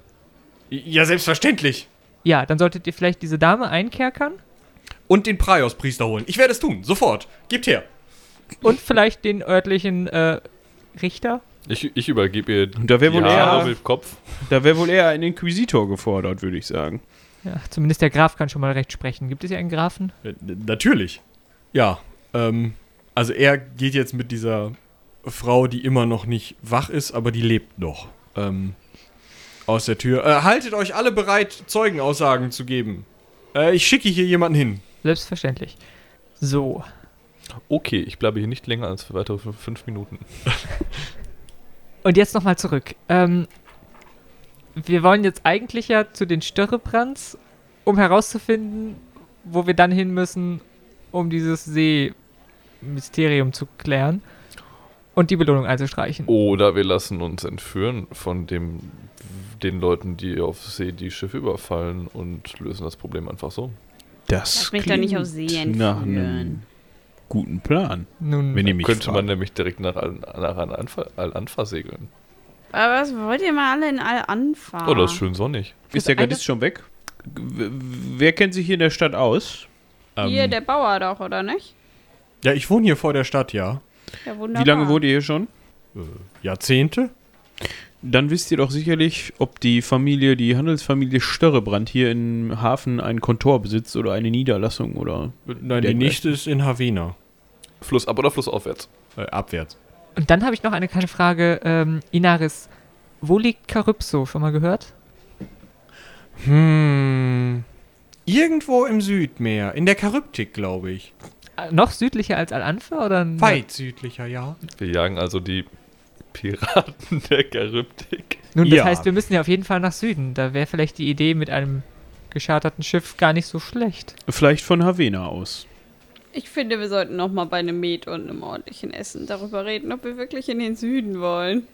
ja, selbstverständlich. Ja, dann solltet ihr vielleicht diese Dame einkerkern Und den Prios-Priester holen. Ich werde es tun, sofort. Gebt her. und vielleicht den örtlichen äh, Richter. Ich, ich übergebe ihr Und da wäre wohl, Haare eher- mit Kopf. da wär wohl eher ein Inquisitor gefordert, würde ich sagen. Ja, zumindest der Graf kann schon mal recht sprechen. Gibt es hier einen Grafen? Äh, natürlich. Ja, ähm, also er geht jetzt mit dieser Frau, die immer noch nicht wach ist, aber die lebt noch, ähm, aus der Tür. Äh, haltet euch alle bereit, Zeugenaussagen zu geben. Äh, ich schicke hier jemanden hin. Selbstverständlich. So. Okay, ich bleibe hier nicht länger als weitere fünf, Minuten. Und jetzt nochmal zurück. Ähm, wir wollen jetzt eigentlich ja zu den Störrebrands, um herauszufinden, wo wir dann hin müssen, um dieses See-Mysterium zu klären und die Belohnung einzustreichen. Oder wir lassen uns entführen von dem, den Leuten, die auf See die Schiffe überfallen und lösen das Problem einfach so. Das Lass mich doch nicht auf See nach entführen. einem guten Plan, Nun, wenn ihr mich Könnte man fragt. nämlich direkt nach, Al- nach Al-Anfa Al-Anfa segeln. Aber was wollt ihr mal alle in all anfahren? Oh, das ist schön sonnig. Ist der Gardist schon weg? Wer kennt sich hier in der Stadt aus? Hier, Ähm, der Bauer doch, oder nicht? Ja, ich wohne hier vor der Stadt, ja. Ja, wunderbar. Wie lange wohnt ihr hier schon? Jahrzehnte? Dann wisst ihr doch sicherlich, ob die Familie, die Handelsfamilie Störrebrand hier im Hafen ein Kontor besitzt oder eine Niederlassung oder. Nein, die nächste ist in Havena. Flussab oder flussaufwärts? Äh, abwärts. Und dann habe ich noch eine kleine Frage. Ähm, Inaris, wo liegt Karypso? Schon mal gehört? Hm. Irgendwo im Südmeer, in der Charybdik, glaube ich. Noch südlicher als Al-Anfa? Oder? Weit südlicher, ja. Wir jagen also die Piraten der Charybdik. Nun, das Ja. heißt, wir müssen ja auf jeden Fall nach Süden. Da wäre vielleicht die Idee mit einem gescharterten Schiff gar nicht so schlecht. Vielleicht von Havena aus. Ich finde, wir sollten noch mal bei einem Met und einem ordentlichen Essen darüber reden, ob wir wirklich in den Süden wollen.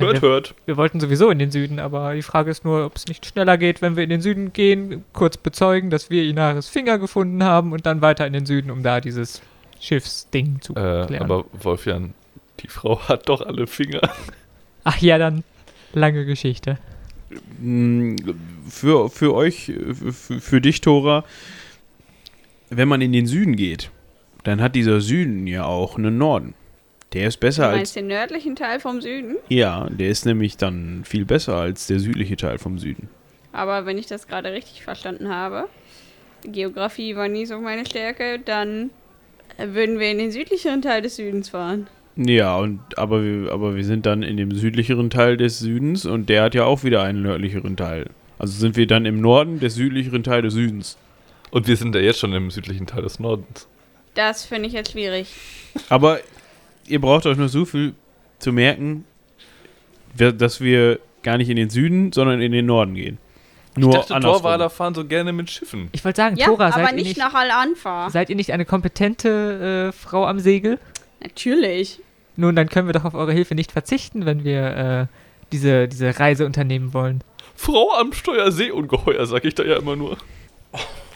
Hört, hört. Wir wollten sowieso in den Süden, aber die Frage ist nur, ob es nicht schneller geht, wenn wir in den Süden gehen, kurz bezeugen, dass wir Inaris Finger gefunden haben und dann weiter in den Süden, um da dieses Schiffsding zu Äh, klären. aber Wolfjan, die Frau hat doch alle Finger. Ach ja, dann lange Geschichte. Mm, Für, für euch, für, für dich, Tora, wenn man in den Süden geht, dann hat dieser Süden ja auch einen Norden. Der ist Du besser als. meinst den nördlichen Teil vom Süden? Ja, der ist nämlich dann viel besser als der südliche Teil vom Süden. Aber wenn ich das gerade richtig verstanden habe, Geografie war nie so meine Stärke, dann würden wir in den südlicheren Teil des Südens fahren. Ja, und aber wir, aber wir sind dann in dem südlicheren Teil des Südens und der hat ja auch wieder einen nördlicheren Teil. Also sind wir dann im Norden des südlicheren Teil des Südens. Und wir sind ja jetzt schon im südlichen Teil des Nordens. Das finde ich jetzt schwierig. Aber ihr braucht euch nur so viel zu merken, dass wir gar nicht in den Süden, sondern in den Norden gehen. Nur ich dachte, andersrum. Torwaler fahren so gerne mit Schiffen. Ich wollte sagen, Ja, Tora, aber seid, ihr nicht nicht, nach Al-Anfa. seid ihr nicht eine kompetente äh, Frau am Segel? Natürlich. Nun, dann können wir doch auf eure Hilfe nicht verzichten, wenn wir äh, diese, diese Reise unternehmen wollen. Frau am Steuer Seeungeheuer, sag ich da ja immer nur.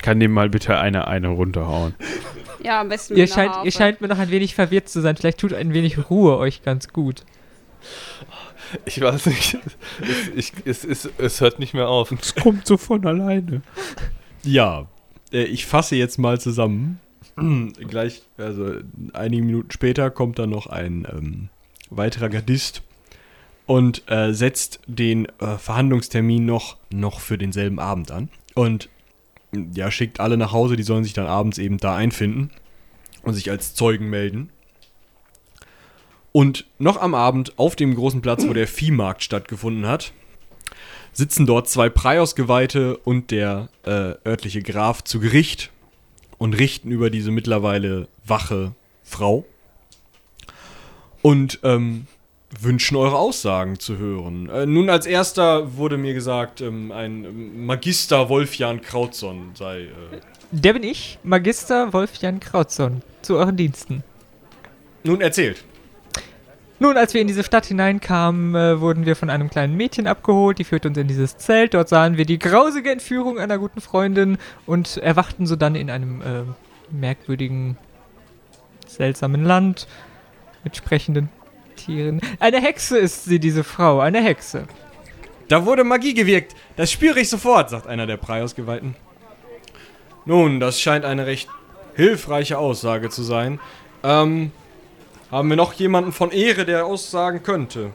Kann dem mal bitte eine, eine runterhauen. Ja, am besten Ihr scheint, Harfe. ihr scheint mir noch ein wenig verwirrt zu sein. Vielleicht tut ein wenig Ruhe euch ganz gut. Ich weiß nicht. Es, ich, es, es, es hört nicht mehr auf. Es kommt so von alleine. Ja, äh, ich fasse jetzt mal zusammen. Gleich, also einige Minuten später kommt dann noch ein ähm, weiterer Gardist und äh, setzt den äh, Verhandlungstermin noch, noch für denselben Abend an. Und ja, schickt alle nach Hause, die sollen sich dann abends eben da einfinden und sich als Zeugen melden. Und noch am Abend auf dem großen Platz, wo der Viehmarkt stattgefunden hat, sitzen dort zwei Preiausgeweihte und der äh, örtliche Graf zu Gericht und richten über diese mittlerweile wache Frau und ähm, wünschen eure Aussagen zu hören. Äh, nun als erster wurde mir gesagt, ähm, ein ähm, Magister Wolfjan Krautson sei. Äh, Der bin ich, Magister Wolfjan Krautson, zu euren Diensten. nun erzählt. Nun, als wir in diese Stadt hineinkamen, äh, wurden wir von einem kleinen Mädchen abgeholt. Die führte uns in dieses Zelt. Dort sahen wir die grausige Entführung einer guten Freundin und erwachten so dann in einem äh, merkwürdigen, seltsamen Land mit sprechenden Tieren. Eine Hexe ist sie, diese Frau, eine Hexe. Da wurde Magie gewirkt. Das spüre ich sofort, sagt einer der Preiausgeweihten. Nun, das scheint eine recht hilfreiche Aussage zu sein. Ähm, haben wir noch jemanden von Ehre, der aussagen könnte?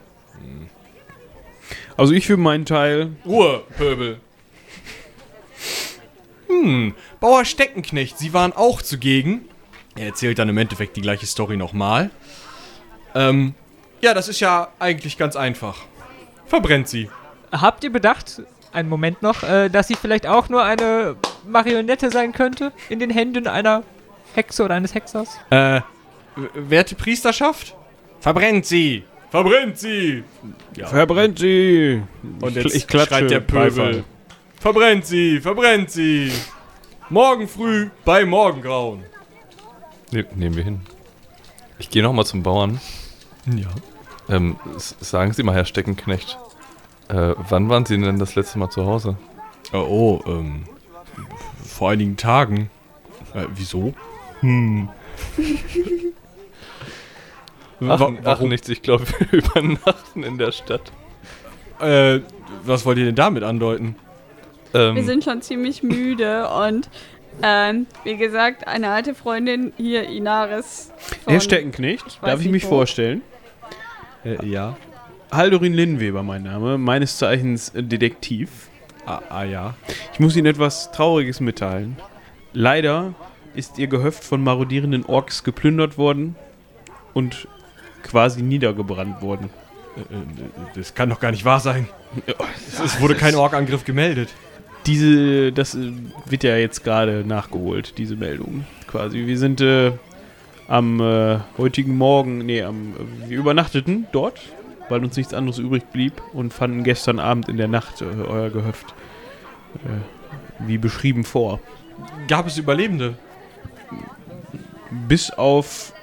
Also ich für meinen Teil, Ruhe, Pöbel. Hm, Bauer Steckenknecht, Sie waren auch zugegen. Er erzählt dann im Endeffekt die gleiche Story nochmal. Ähm, ja, das ist ja eigentlich ganz einfach. Verbrennt sie. Habt ihr bedacht, einen Moment noch, äh, dass sie vielleicht auch nur eine Marionette sein könnte in den Händen einer Hexe oder eines Hexers? Äh, werte Priesterschaft? Verbrennt sie! Verbrennt sie! Ja. verbrennt sie. Und jetzt ich klatsche schreit der Pöbel. Beifall. Verbrennt sie! Verbrennt sie! Morgen früh bei Morgengrauen. Ne, nehmen wir hin. Ich gehe nochmal zum Bauern. Ja. Ähm, sagen Sie mal, Herr Steckenknecht, äh, wann waren Sie denn das letzte Mal zu Hause? Oh, oh, ähm. vor einigen Tagen. Äh, wieso? Hm. Ach, Wa- ach nichts, ich glaube, wir übernachten in der Stadt. Äh, was wollt ihr denn damit andeuten? Ähm, Wir sind schon ziemlich müde und ähm, wie gesagt, eine alte Freundin hier, Inaris. Herr Steckenknecht, weiß darf ich mich wo. vorstellen? Äh, ja. Haldorin Linnweber, mein Name, meines Zeichens äh, Detektiv. Ah, ah ja. Ich muss Ihnen etwas Trauriges mitteilen. Leider ist Ihr Gehöft von marodierenden Orks geplündert worden und quasi niedergebrannt worden. Äh, äh, das kann doch gar nicht wahr sein. Es wurde kein Orkangriff gemeldet. Diese, das wird ja jetzt gerade nachgeholt, diese Meldung quasi. Wir sind äh, am äh, heutigen Morgen, nee, am, äh, wir übernachteten dort, weil uns nichts anderes übrig blieb und fanden gestern Abend in der Nacht äh, euer Gehöft äh, wie beschrieben vor. Gab es Überlebende? Bis auf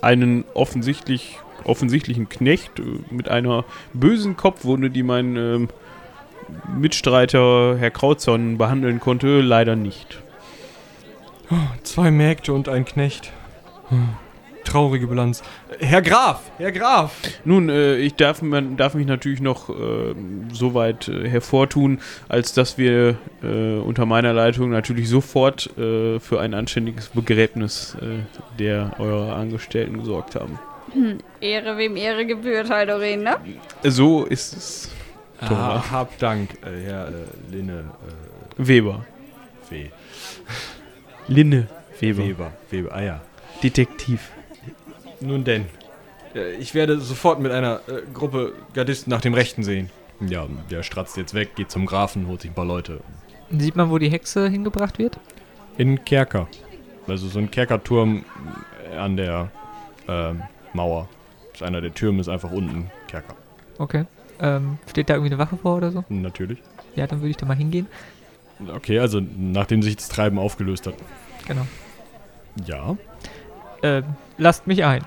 einen offensichtlich offensichtlichen Knecht äh, mit einer bösen Kopfwunde, die mein ähm, Mitstreiter Herr Krauzon behandeln konnte, leider nicht. Zwei Mägde und ein Knecht. Traurige Bilanz. Herr Graf! Herr Graf! Nun, äh, ich darf, man darf mich natürlich noch äh, so weit äh, hervortun, als dass wir äh, unter meiner Leitung natürlich sofort äh, für ein anständiges Begräbnis äh, der eurer Angestellten gesorgt haben. Hm, Ehre wem Ehre gebührt, Haldorin, ne? So ist es. Ah, hab Dank, äh, Herr äh, Linne Weber. Weh. Linne Weber. Weber. Weber, ah ja. Detektiv. Nun denn. Äh, Ich werde sofort mit einer äh, Gruppe Gardisten nach dem Rechten sehen. Ja, der stratzt jetzt weg, geht zum Grafen, holt sich ein paar Leute. Sieht man, wo die Hexe hingebracht wird? In Kerker. Also so ein Kerkerturm äh, an der ähm, Mauer. Das ist einer der Türme, ist einfach unten Kerker. Okay. Ähm, steht da irgendwie eine Wache vor oder so? Natürlich. Ja, dann würde ich da mal hingehen. Okay, also nachdem sich das Treiben aufgelöst hat. Genau. Ja. Ähm, lasst mich ein.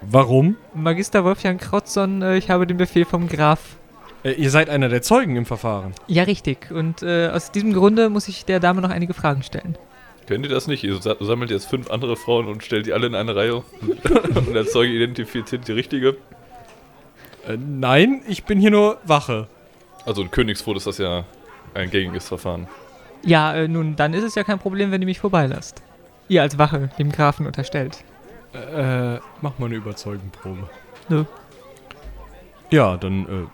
Warum? Magister Wolfgang Krautson, äh, ich habe den Befehl vom Graf. Äh, ihr seid einer der Zeugen im Verfahren. Ja, richtig. Und äh, aus diesem Grunde muss ich der Dame noch einige Fragen stellen. Könnt ihr das nicht? Ihr sa- sammelt jetzt fünf andere Frauen und stellt die alle in eine Reihe. und der Zeuge identifiziert die richtige. Äh, nein, ich bin hier nur Wache. Also in Königsfurt ist das ja ein gängiges Verfahren. Ja, äh, nun, dann ist es ja kein Problem, wenn ihr mich vorbeilasst. Ihr als Wache dem Grafen unterstellt. Äh, mach mal eine Überzeugenprobe. Nö. Ja, dann, äh,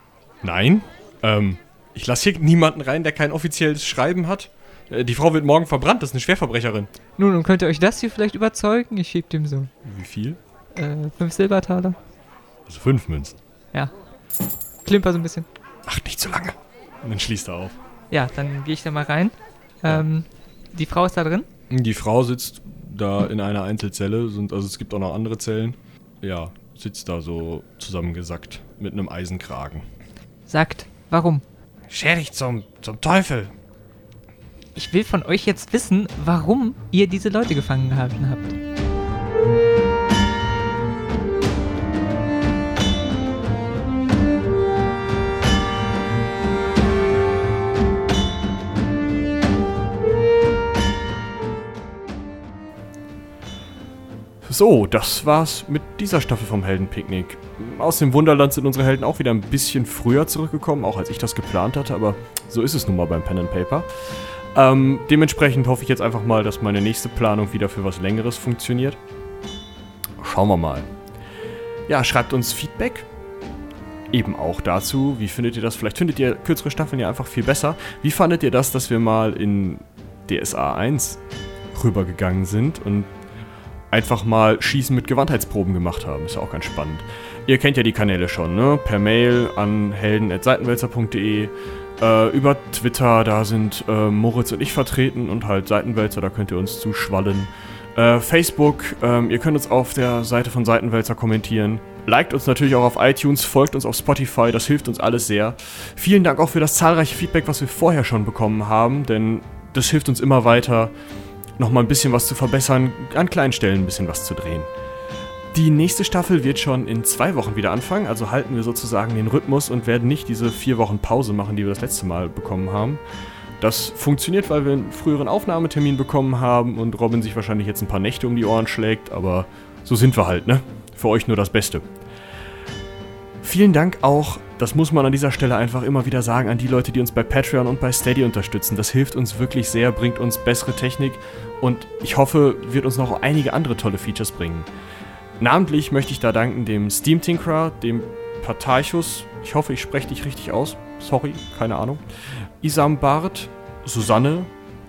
nein. Ähm, ich lasse hier niemanden rein, der kein offizielles Schreiben hat. Äh, die Frau wird morgen verbrannt, das ist eine Schwerverbrecherin. Nun, und könnt ihr euch das hier vielleicht überzeugen? Ich schieb dem so. Wie viel? Äh, fünf Silbertaler. Also fünf Münzen. Klimper so ein bisschen. Ach, nicht so lange. Und dann schließt er auf. Ja, dann gehe ich da mal rein. Ähm, die Frau ist da drin. Die Frau sitzt da in einer Einzelzelle, sind, also es gibt auch noch andere Zellen. Ja, sitzt da so zusammengesackt mit einem Eisenkragen. Sagt, warum? Scher dich zum, zum Teufel. Ich will von euch jetzt wissen, warum ihr diese Leute gefangen gehalten habt. So, das war's mit dieser Staffel vom Heldenpicknick. Aus dem Wunderland sind unsere Helden auch wieder ein bisschen früher zurückgekommen, auch als ich das geplant hatte, aber so ist es nun mal beim Pen and Paper. Ähm, dementsprechend hoffe ich jetzt einfach mal, dass meine nächste Planung wieder für was Längeres funktioniert. Schauen wir mal. Ja, schreibt uns Feedback. Eben auch dazu, wie findet ihr das? Vielleicht findet ihr kürzere Staffeln ja einfach viel besser. Wie fandet ihr das, dass wir mal in DSA 1 rübergegangen sind und einfach mal Schießen mit Gewandheitsproben gemacht haben. Ist ja auch ganz spannend. Ihr kennt ja die Kanäle schon, ne? Per Mail an helden.seitenwälzer.de. Äh, über Twitter, da sind äh, Moritz und ich vertreten und halt Seitenwälzer, da könnt ihr uns zuschwallen. Äh, Facebook, ähm, ihr könnt uns auf der Seite von Seitenwälzer kommentieren. Liked uns natürlich auch auf iTunes, folgt uns auf Spotify, das hilft uns alles sehr. Vielen Dank auch für das zahlreiche Feedback, was wir vorher schon bekommen haben, denn das hilft uns immer weiter, nochmal ein bisschen was zu verbessern, an kleinen Stellen ein bisschen was zu drehen. Die nächste Staffel wird schon in zwei Wochen wieder anfangen, also halten wir sozusagen den Rhythmus und werden nicht diese vier Wochen Pause machen, die wir das letzte Mal bekommen haben. Das funktioniert, weil wir einen früheren Aufnahmetermin bekommen haben und Robin sich wahrscheinlich jetzt ein paar Nächte um die Ohren schlägt, aber so sind wir halt, ne? Für euch nur das Beste. Vielen Dank auch, das muss man an dieser Stelle einfach immer wieder sagen, an die Leute, die uns bei Patreon und bei Steady unterstützen. Das hilft uns wirklich sehr, bringt uns bessere Technik und ich hoffe, wird uns noch einige andere tolle Features bringen. Namentlich möchte ich da danken dem Steam Tinkerer, dem Parteichus, ich hoffe, ich spreche dich richtig aus, sorry, keine Ahnung, Isam Barth, Susanne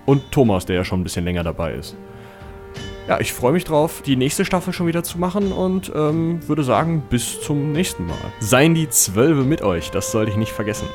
und Thomas, der ja schon ein bisschen länger dabei ist. Ja, ich freue mich drauf, die nächste Staffel schon wieder zu machen und ähm, würde sagen, bis zum nächsten Mal. Seien die Zwölfe mit euch, das sollte ich nicht vergessen.